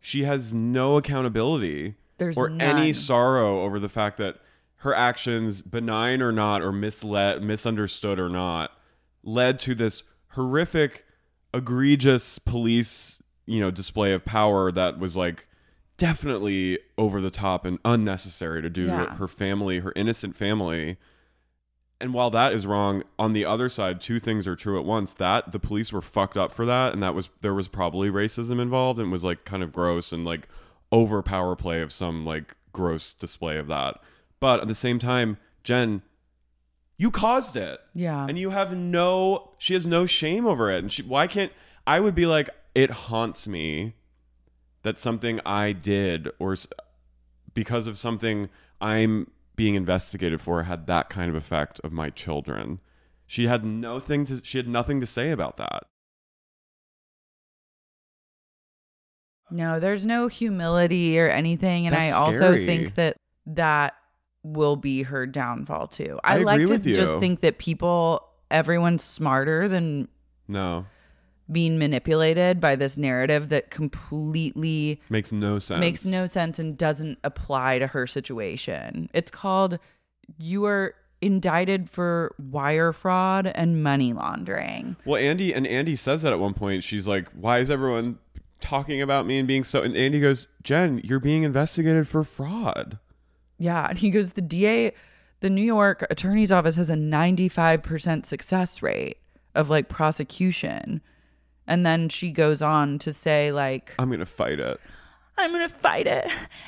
she has no accountability There's or any sorrow over the fact that her actions, benign or not, or misled, misunderstood or not, led to this horrific, egregious police, you know, display of power that was like definitely over the top and unnecessary to do Yeah. to her family, her innocent family. And while that is wrong, on the other side, two things are true at once. That the police were fucked up for that, and that was there was probably racism involved and was like kind of gross and like over power play of some like gross display of that. But at the same time, Jen, you caused it. Yeah. And you have no she has no shame over it. And she why can't I would be like it haunts me that something I did or because of something I'm being investigated for had that kind of effect of my children. She had nothing to she had nothing to say about that. No, there's no humility or anything. And That's I also scary. think that that will be her downfall too. I, I like to just think that people, everyone's smarter than No. being manipulated by this narrative that completely Makes no sense. makes no sense and doesn't apply to her situation. It's called you are indicted for wire fraud and money laundering. Well, Andy and Andy says that at one point. She's like, "Why is everyone talking about me and being so?" And Andy goes, "Jen, you're being investigated for fraud." Yeah, and he goes the DA the New York Attorney's Office has a 95% success rate of like prosecution. And then she goes on to say like I'm gonna fight it. I'm going to fight it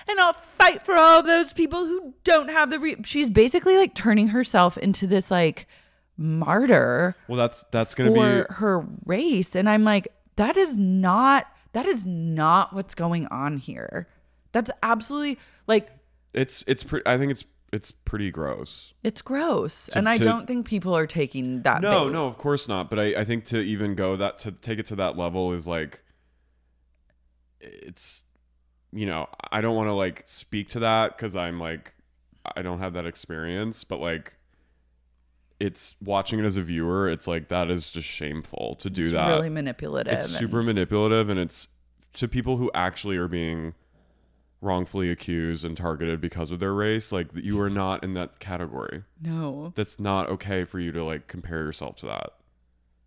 and I'll fight for all those people who don't have the re-. she's basically like turning herself into this like martyr Well, that's that's gonna for be her race and i'm like that is not that is not what's going on here that's absolutely like it's it's pretty. I think it's it's pretty gross. it's gross To- and i to- don't think people are taking that No, bait. no, of course not. But I, I think to even go that to take it to that level is like it's you know, I don't want to like speak to that cuz I'm like I don't have that experience, but like it's watching it as a viewer, it's like that is just shameful to do it's that. really manipulative it's and- super manipulative and it's to people who actually are being wrongfully accused and targeted because of their race like you are not in that category. No. That's not okay for you to like compare yourself to that.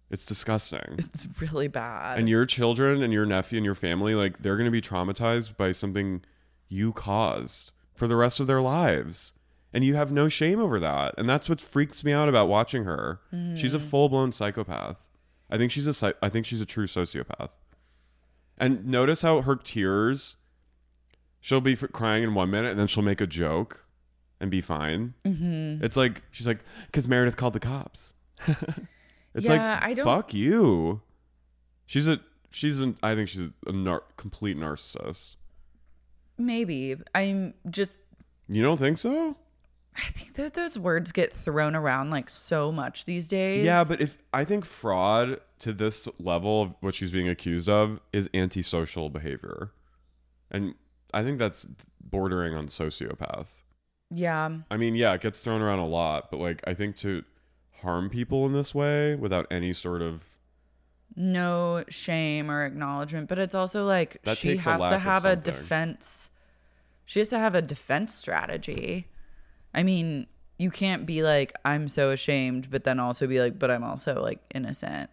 It's disgusting. It's really bad. And your children and your nephew and your family like they're going to be traumatized by something you caused for the rest of their lives. And you have no shame over that. And that's what freaks me out about watching her. She's a mm-hmm. full-blown psychopath. I think she's a I think she's a true sociopath. And notice how her tears she'll be crying in one minute and then she'll make a joke and be fine mm-hmm. it's like she's like because meredith called the cops (laughs) it's Yeah, like I don't- fuck you she's a she's an I think she's a nar- complete narcissist. Maybe. I'm just You don't think so? I think that those words get thrown around like so much these days. Yeah, but if I think fraud to this level of what she's being accused of is antisocial behavior. And I think that's bordering on sociopath. yeah. I mean, yeah, it gets thrown around a lot, but like I think to harm people in this way without any sort of no shame or acknowledgement, but it's also like That she has to have a defense. She has to have a defense strategy. I mean, you can't be like, I'm so ashamed, but then also be like, but I'm also like innocent.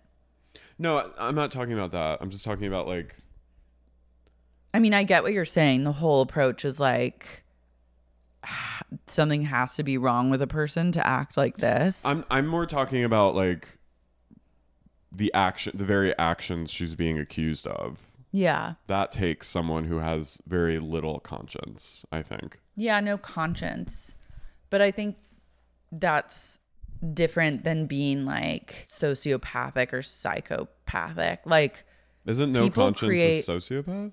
No, I'm not talking about that. I'm just talking about like I mean, I get what you're saying. The whole approach is like (sighs) something has to be wrong with a person to act like this. I'm I'm more talking about like the action the very actions she's being accused of. yeah. That takes someone who has very little conscience, I think. Yeah, no conscience. But I think that's different than being like sociopathic or psychopathic. Like, Isn't no conscience create- a sociopath?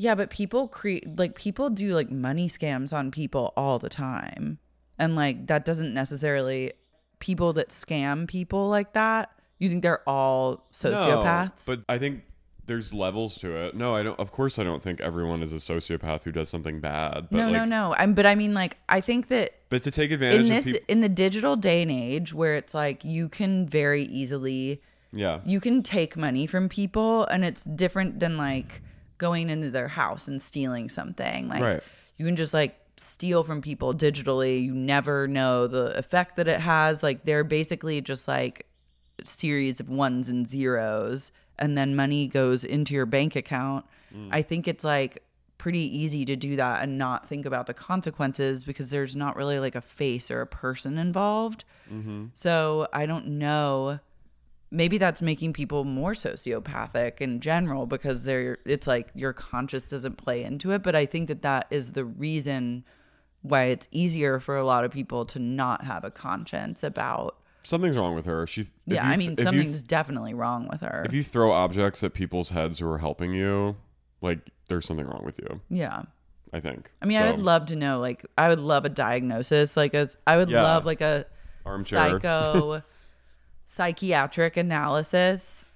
Yeah, but people create, like, people do like money scams on people all the time. And like, that doesn't necessarily, people that scam people like that, you think they're all sociopaths? No, but I think there's levels to it. No, I don't of course I don't think everyone is a sociopath who does something bad. But no, like, no, no. I'm, but I mean, like, I think that But to take advantage in of this people in the digital day and age where it's like you can very easily Yeah. you can take money from people and it's different than like going into their house and stealing something. Like Right. you can just like steal from people digitally. You never know the effect that it has. Like they're basically just like a series of ones and zeros and then money goes into your bank account. Mm. I think it's like pretty easy to do that and not think about the consequences because there's not really like a face or a person involved. Mm-hmm. So i don't know maybe that's making people more sociopathic in general because they're it's like your conscious doesn't play into it but i think that that is the reason why it's easier for a lot of people to not have a conscience about Something's wrong with her. She yeah you- i mean you- something's definitely wrong with her if you throw objects at people's heads who are helping you, like there's something wrong with you. yeah I think. i mean i would love to know like i would love a diagnosis like a i would Yeah. love like a Armchair. psycho (laughs) psychiatric analysis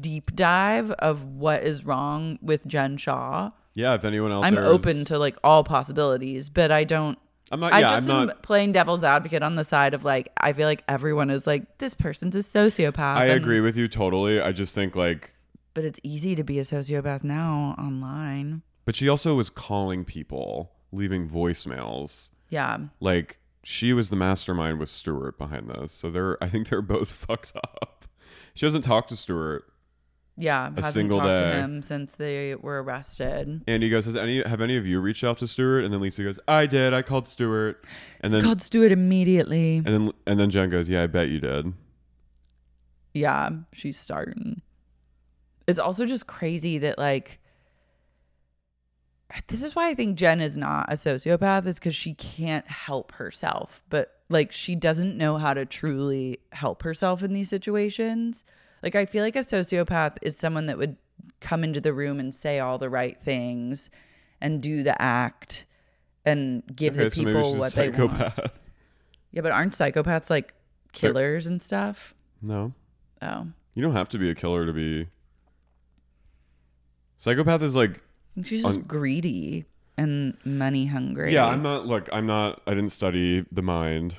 deep dive of what is wrong with jen shah Yeah, if anyone else I'm open to like all possibilities, but I don't. I'm not I yeah, just I'm am not playing devil's advocate on the side of like I feel like everyone is like this person's a sociopath. I and- agree with you totally. I just think like but it's easy to be a sociopath now online. but she also was calling people, leaving voicemails. Yeah, Like she was the mastermind with Stuart behind this. So they're I think they're both (laughs) fucked up. She hasn't talked to Stuart. yeah. A hasn't single talked day. to him since they were arrested. Andy goes, Has any have any of you reached out to Stuart? And then Lisa goes, I did, I called Stuart. And then called it immediately. and then and then Jen goes, Yeah, I bet you did. Yeah, she's starting. It's also just crazy that like this is why I think Jen is not a sociopath is because she can't help herself, but like she doesn't know how to truly help herself in these situations. Like I feel like a sociopath is someone that would come into the room and say all the right things and do the act and give Okay, the people a what they want. Yeah, but aren't psychopaths like killers and stuff? No. Oh. You don't have to be a killer to be Psychopath is like She's just greedy and money hungry. Yeah, I'm not look, I'm not I didn't study the mind.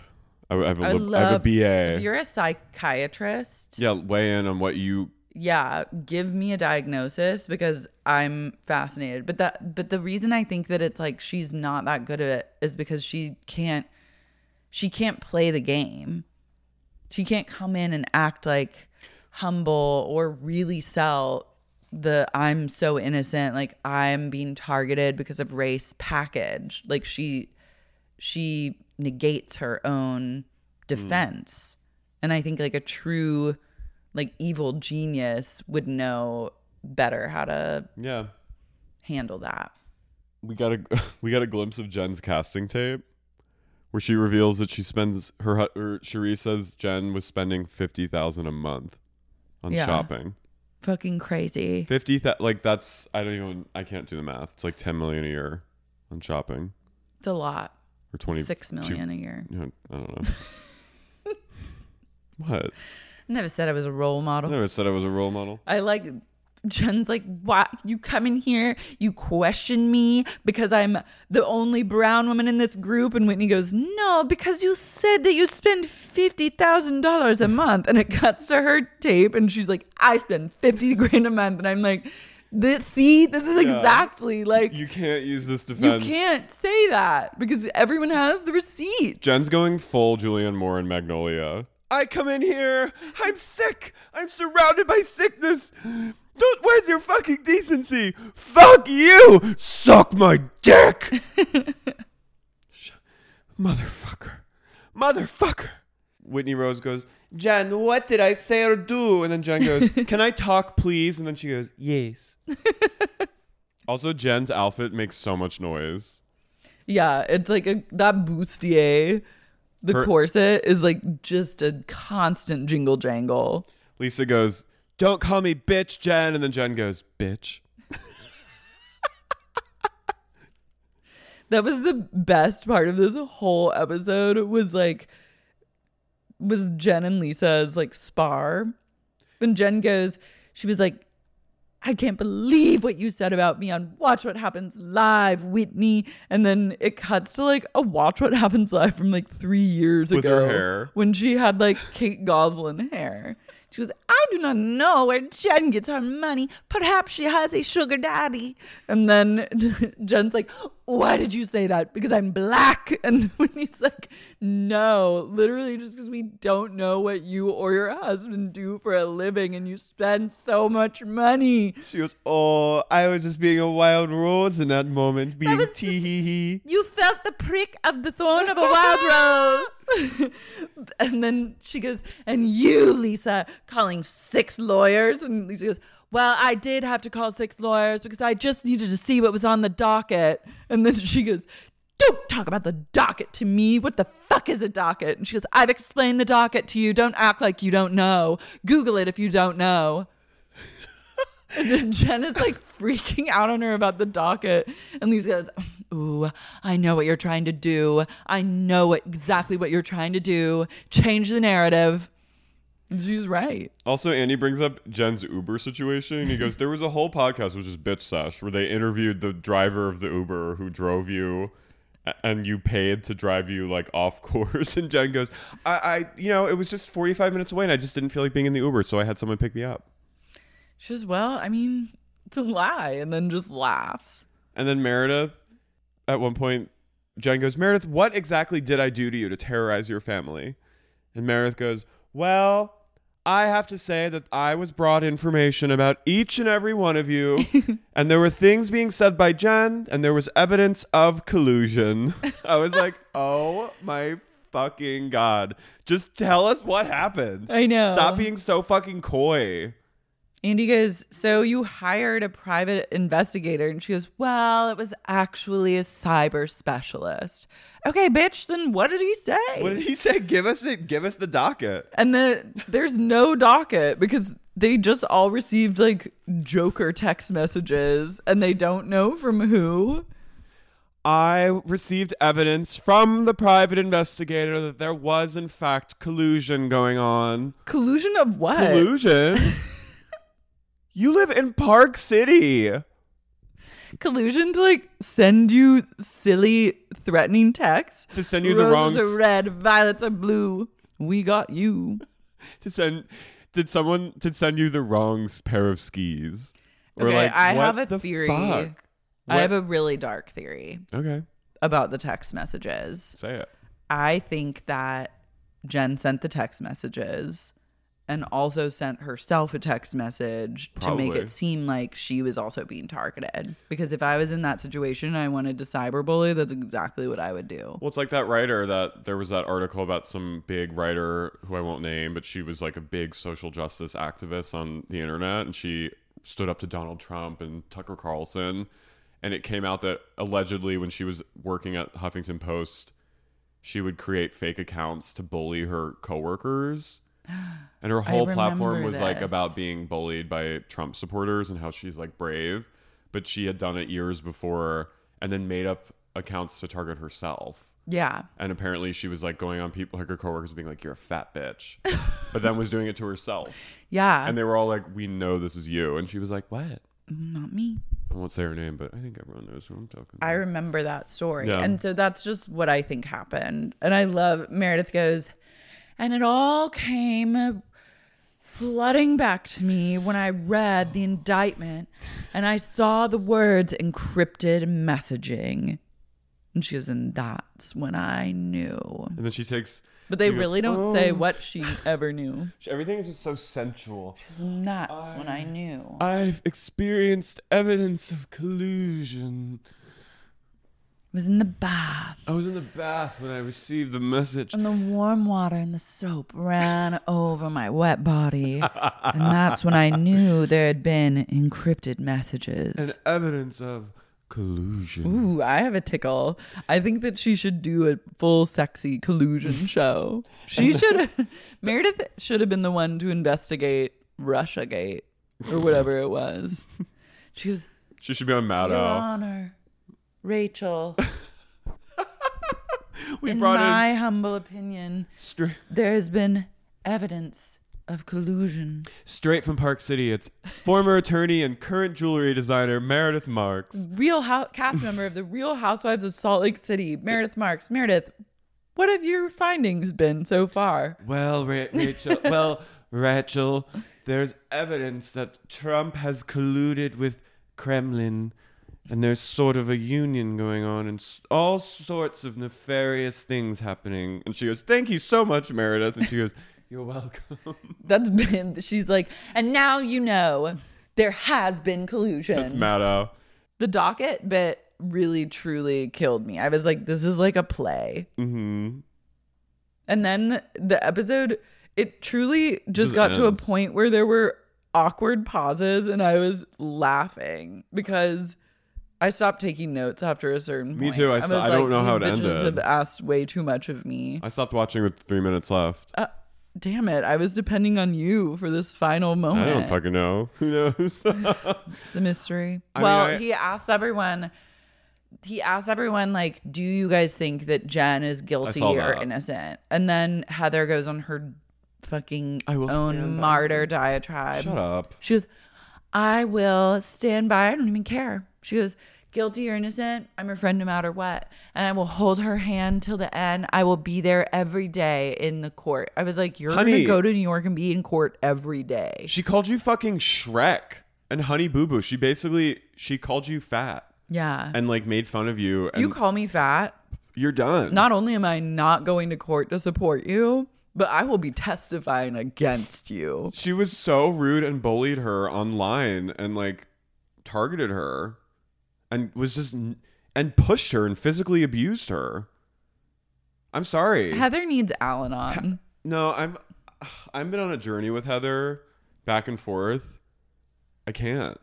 I, I have a I, lib- I have a love BA. If you're a psychiatrist, yeah, weigh in on what you yeah, give me a diagnosis because I'm fascinated. But that but the reason I think that it's like she's not that good at it is because she can't she can't play the game. She can't come in and act like humble or really sell the I'm so innocent, like I'm being targeted because of race package. Like she she negates her own defense. And I think like a true like evil genius would know better how to Yeah. handle that. We got a (laughs) we got a glimpse of Jen's casting tape where she reveals that she spends her or Cherie says Jen was spending 50,000 a month on Yeah. shopping. Fucking crazy. Fifty that like that's I don't even I can't do the math. It's like ten million a year on shopping It's a lot. or twenty Six million a year. Yeah, I don't know. (laughs) what? I never said I was a role I model. never said I was a role model. I like Jen's like, why you come in here, you question me because I'm the only brown woman in this group, and Whitney goes, no, because you said that you spend fifty thousand dollars a month, and it cuts to her tape, and she's like, I spend fifty grand a month, and I'm like, this see, this is Yeah. exactly like You can't use this defense you can't say that because everyone has the receipt. Jen's going full Julianne Moore and Magnolia. I come in here. I'm sick. I'm surrounded by sickness. Don't. Where's your fucking decency? Fuck you. Suck my dick. (laughs) Sh- Motherfucker. Motherfucker. Whitney Rose goes, Jen, what did I say or do? And then Jen goes, (laughs) Can I talk, please? And then she goes, Yes. (laughs) also, Jen's outfit makes so much noise. Yeah, it's like a that bustier, the Her- corset is like just a constant jingle jangle. Lisa goes, Don't call me bitch, Jen. And then Jen goes, Bitch. That was the best part of this whole episode was like was Jen and Lisa's like spar. When Jen goes, she was like, I can't believe what you said about me on Watch What Happens Live, Whitney. And then it cuts to like a Watch What Happens Live from like three years With ago. her hair. When she had like Kate Gosselin hair. She goes, I do not know where Jen gets her money. Perhaps she has a sugar daddy. And then (laughs) Jen's like, Why did you say that? Because I'm black. (laughs) And when he's like, No, literally just because we don't know what you or your husband do for a living and you spend so much money. She goes, Oh, I was just being a wild rose in that moment, being tee hee hee. You felt the prick of the thorn of a wild (laughs) rose. (laughs) and then she goes, and you, Lisa, calling six lawyers. And Lisa goes, well, I did have to call six lawyers because I just needed to see what was on the docket. And then she goes, don't talk about the docket to me. What the fuck is a docket? And she goes, I've explained the docket to you. Don't act like you don't know. Google it if you don't know. And then Jen is like freaking out on her about the docket. And Lisa goes, Ooh, I know what you're trying to do. I know exactly what you're trying to do. Change the narrative. She's right. Also, Andy brings up Jen's Uber situation. He goes, There was a whole podcast, which is Bitch Sesh, where they interviewed the driver of the Uber who drove you and you paid to drive you like off course. (laughs) And Jen goes, I, I, you know, it was just 45 minutes away and I just didn't feel like being in the Uber. So I had someone pick me up. She says, Well, I mean, it's a lie. And then just laughs. And then Meredith, at one point, Jen goes, Meredith, what exactly did I do to you to terrorize your family? And Meredith goes, Well, I have to say that I was brought information about each and every one of you, (laughs) and there were things being said by Jen, and there was evidence of collusion. (laughs) I was like, Oh my fucking God. Just tell us what happened. I know. Stop being so fucking coy. Andy goes, So you hired a private investigator? And she goes, Well, it was actually a cyber specialist. Okay, bitch, then what did he say? What did he say? Give us it. Give us the docket. and then there's no docket because they just all received like Joker text messages and they don't know from who. I received evidence from the private investigator that there was, in fact, collusion going on. Collusion of what? Collusion? (laughs) you live in Park City. Collusion to like send you silly, threatening texts. To send you the wrong Roses are s- red, violets are blue. We got you. (laughs) To send. Did someone did send you the wrong pair of skis? Or Okay, like, I have a the theory. fuck? I What- have a really dark theory Okay, about the text messages. say it. I think that Jen sent the text messages and also sent herself a text message to make it seem like she was also being targeted. Because if I was in that situation and I wanted to cyberbully, that's exactly what I would do. Well, it's like that writer that there was that article about some big writer who I won't name, but she was like a big social justice activist on the internet, and she stood up to Donald Trump and Tucker Carlson. And it came out that allegedly, when she was working at Huffington Post, she would create fake accounts to bully her coworkers And her (gasps) whole platform was like about being bullied by Trump supporters and how she's like brave, but she had done it years before and then made up accounts to target herself. Yeah. And apparently she was like going on people like her coworkers being like, You're a fat bitch. (laughs) but then was doing it to herself. Yeah. And they were all like, We know this is you. And she was like, What? Mm-hmm, not me. I won't say her name, but I think everyone knows who I'm talking about. I remember that story. Yeah. And so that's just what I think happened. And I love Meredith goes, and it all came flooding back to me when I read the indictment and I saw the words encrypted messaging. And she goes, and that's when I knew. and then she takes But they goes, really don't say "Oh." what she ever knew. (laughs) Everything is just so sensual. And that's when I knew. I've experienced evidence of collusion. Was in the bath. I was in the bath when I received the message. And the warm water and the soap ran over my wet body. and that's when I knew there had been encrypted messages. and evidence of collusion. Ooh, I have a tickle. I think that she should do a full sexy collusion (laughs) show. She should (laughs) Meredith should have been the one to investigate Russiagate or whatever it was. (laughs) She goes, She should be on Mad Your Honor, Rachel, (laughs) We in brought my in humble opinion, there has been evidence of collusion. straight from Park City. It's former attorney and current jewelry designer Meredith Marks. real hou- cast member of the Real Housewives of Salt Lake City, Meredith Marks. Meredith, what have your findings been so far? Well, Ra- Rachel. well, Rachel, there's evidence that Trump has colluded with Kremlin, and there's sort of a union going on, and s- all sorts of nefarious things happening. And she goes, "Thank you so much, Meredith." And she goes, (laughs) "You're welcome." (laughs) That's been, she's like, and now you know there has been collusion. That's Maddow. The docket bit really truly killed me. I was like, this is like a play. Mm-hmm. And then the episode, it truly just, Just got to a point where there were awkward pauses and I was laughing because I stopped taking notes after a certain point Me point. too. I saw- I don't know how to end bitches it. have asked way too much of me. I stopped watching with three minutes left. Uh, damn it. I was depending on you for this final moment. I don't fucking know. (laughs) Who knows? (laughs) the mystery. I mean, well, I- he asked everyone. He asked everyone, like, "Do you guys think that Jen is guilty or innocent?" And then Heather goes on her fucking I will stand own martyr diatribe. Shut up. She goes, "I will stand by. I don't even care." She goes, "Guilty or innocent, I'm her friend no matter what, and I will hold her hand till the end. I will be there every day in the court." I was like, "You're Honey. gonna go to New York and be in court every day." She called you fucking Shrek and Honey Boo Boo. She basically she called you fat Yeah. and like made fun of you. If you call me fat, you're done. not only am I not going to court to support you, but I will be testifying against you. she was so rude and bullied her online and like targeted her and was just and pushed her and physically abused her. I'm sorry. Heather needs Al-Anon. No, I'm I've been on a journey with Heather back and forth. I can't.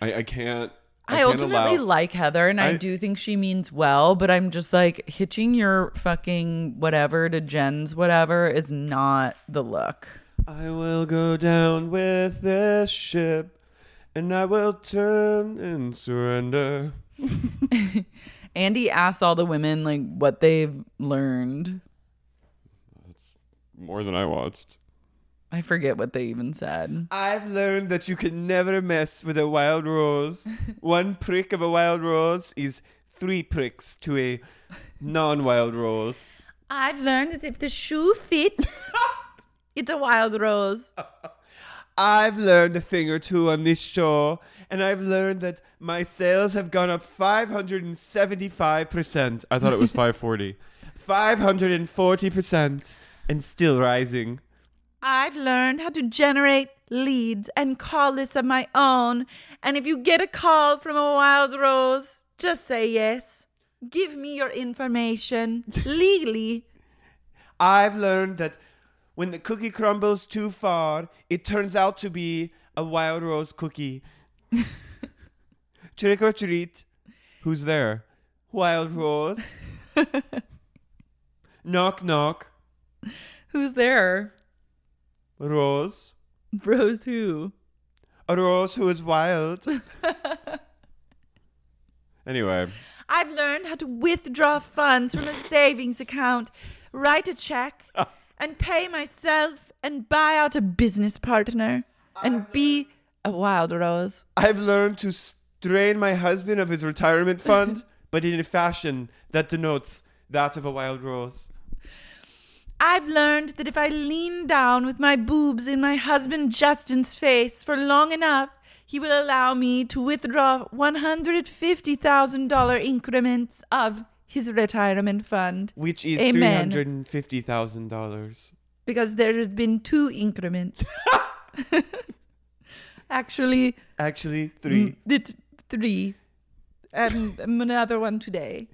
I, I can't I, can't ultimately allow- like Heather and I, I- do think she means well, but I'm just like hitching your fucking whatever to Jen's whatever is not the look. I will go down with this ship and I will turn and surrender. Andy asks all the women like what they've learned. That's more than I watched. I forget what they even said. I've learned that you can never mess with a wild rose. (laughs) One prick of a wild rose is three pricks to a non wild rose. I've learned that if the shoe fits, (laughs) it's a wild rose. (laughs) I've learned a thing or two on this show, and I've learned that my sales have gone up 575%. I thought it was (laughs) 540. 540% and still rising. I've learned how to generate leads and call lists of my own. And if you get a call from a wild rose, just say yes. Give me your information (laughs) legally. I've learned that when the cookie crumbles too far, it turns out to be a wild rose cookie. (laughs) Trick or treat. Who's there? Wild rose. (laughs) knock knock. Who's there? rose. Rose who? A rose who is wild. (laughs) anyway, I've learned how to withdraw funds from a savings account, write a check, and pay myself and buy out a business partner and be a wild rose. I've learned to strain my husband of his retirement fund, (laughs) but in a fashion that denotes that of a wild rose. I've learned that if I lean down with my boobs in my husband Justin's face for long enough, he will allow me to withdraw $150,000 increments of his retirement fund. Which is $350,000. Because there has been two increments. (laughs) Actually, Actually, three. mm, it's three. And (laughs) another one today.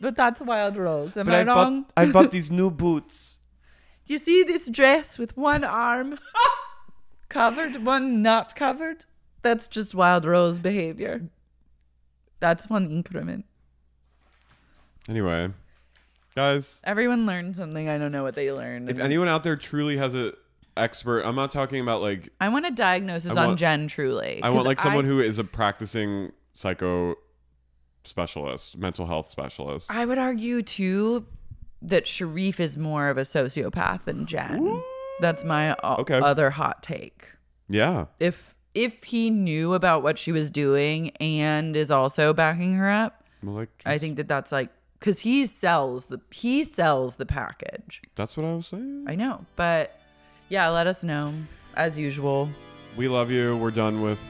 But that's Wild Rose. Am but I, I wrong? bought, I bought these (laughs) new boots. Do you see this dress with one arm covered, one not covered? That's just Wild Rose behavior. That's one increment. Anyway, guys, Everyone learned something. I don't know what they learned. if anyone out there truly has a expert, I'm not talking about like I want a diagnosis I on want- Jen truly. I want 'cause like someone who is a practicing psycho specialist, mental health specialist. I would argue too that Sharrieff is more of a sociopath than Jen. That's my o- Okay. other hot take. yeah. If if he knew about what she was doing and is also backing her up, Well, like I think that that's like because he sells the he sells the package. that's what I was saying. I know, but yeah, let us know as usual. We love you. We're done with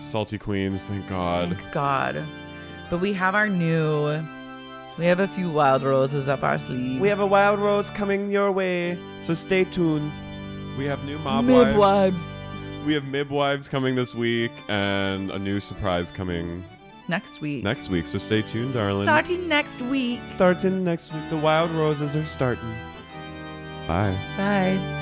Salty Queens. Thank God. Thank God. But we have our new. We have a few wild roses up our sleeve. We have a wild rose coming your way, so stay tuned. We have new mob midwives. wives. We have midwives coming this week, and a new surprise coming next week. next week. So stay tuned, darling. Starting next week. starting next week. The wild roses are starting. Bye. Bye.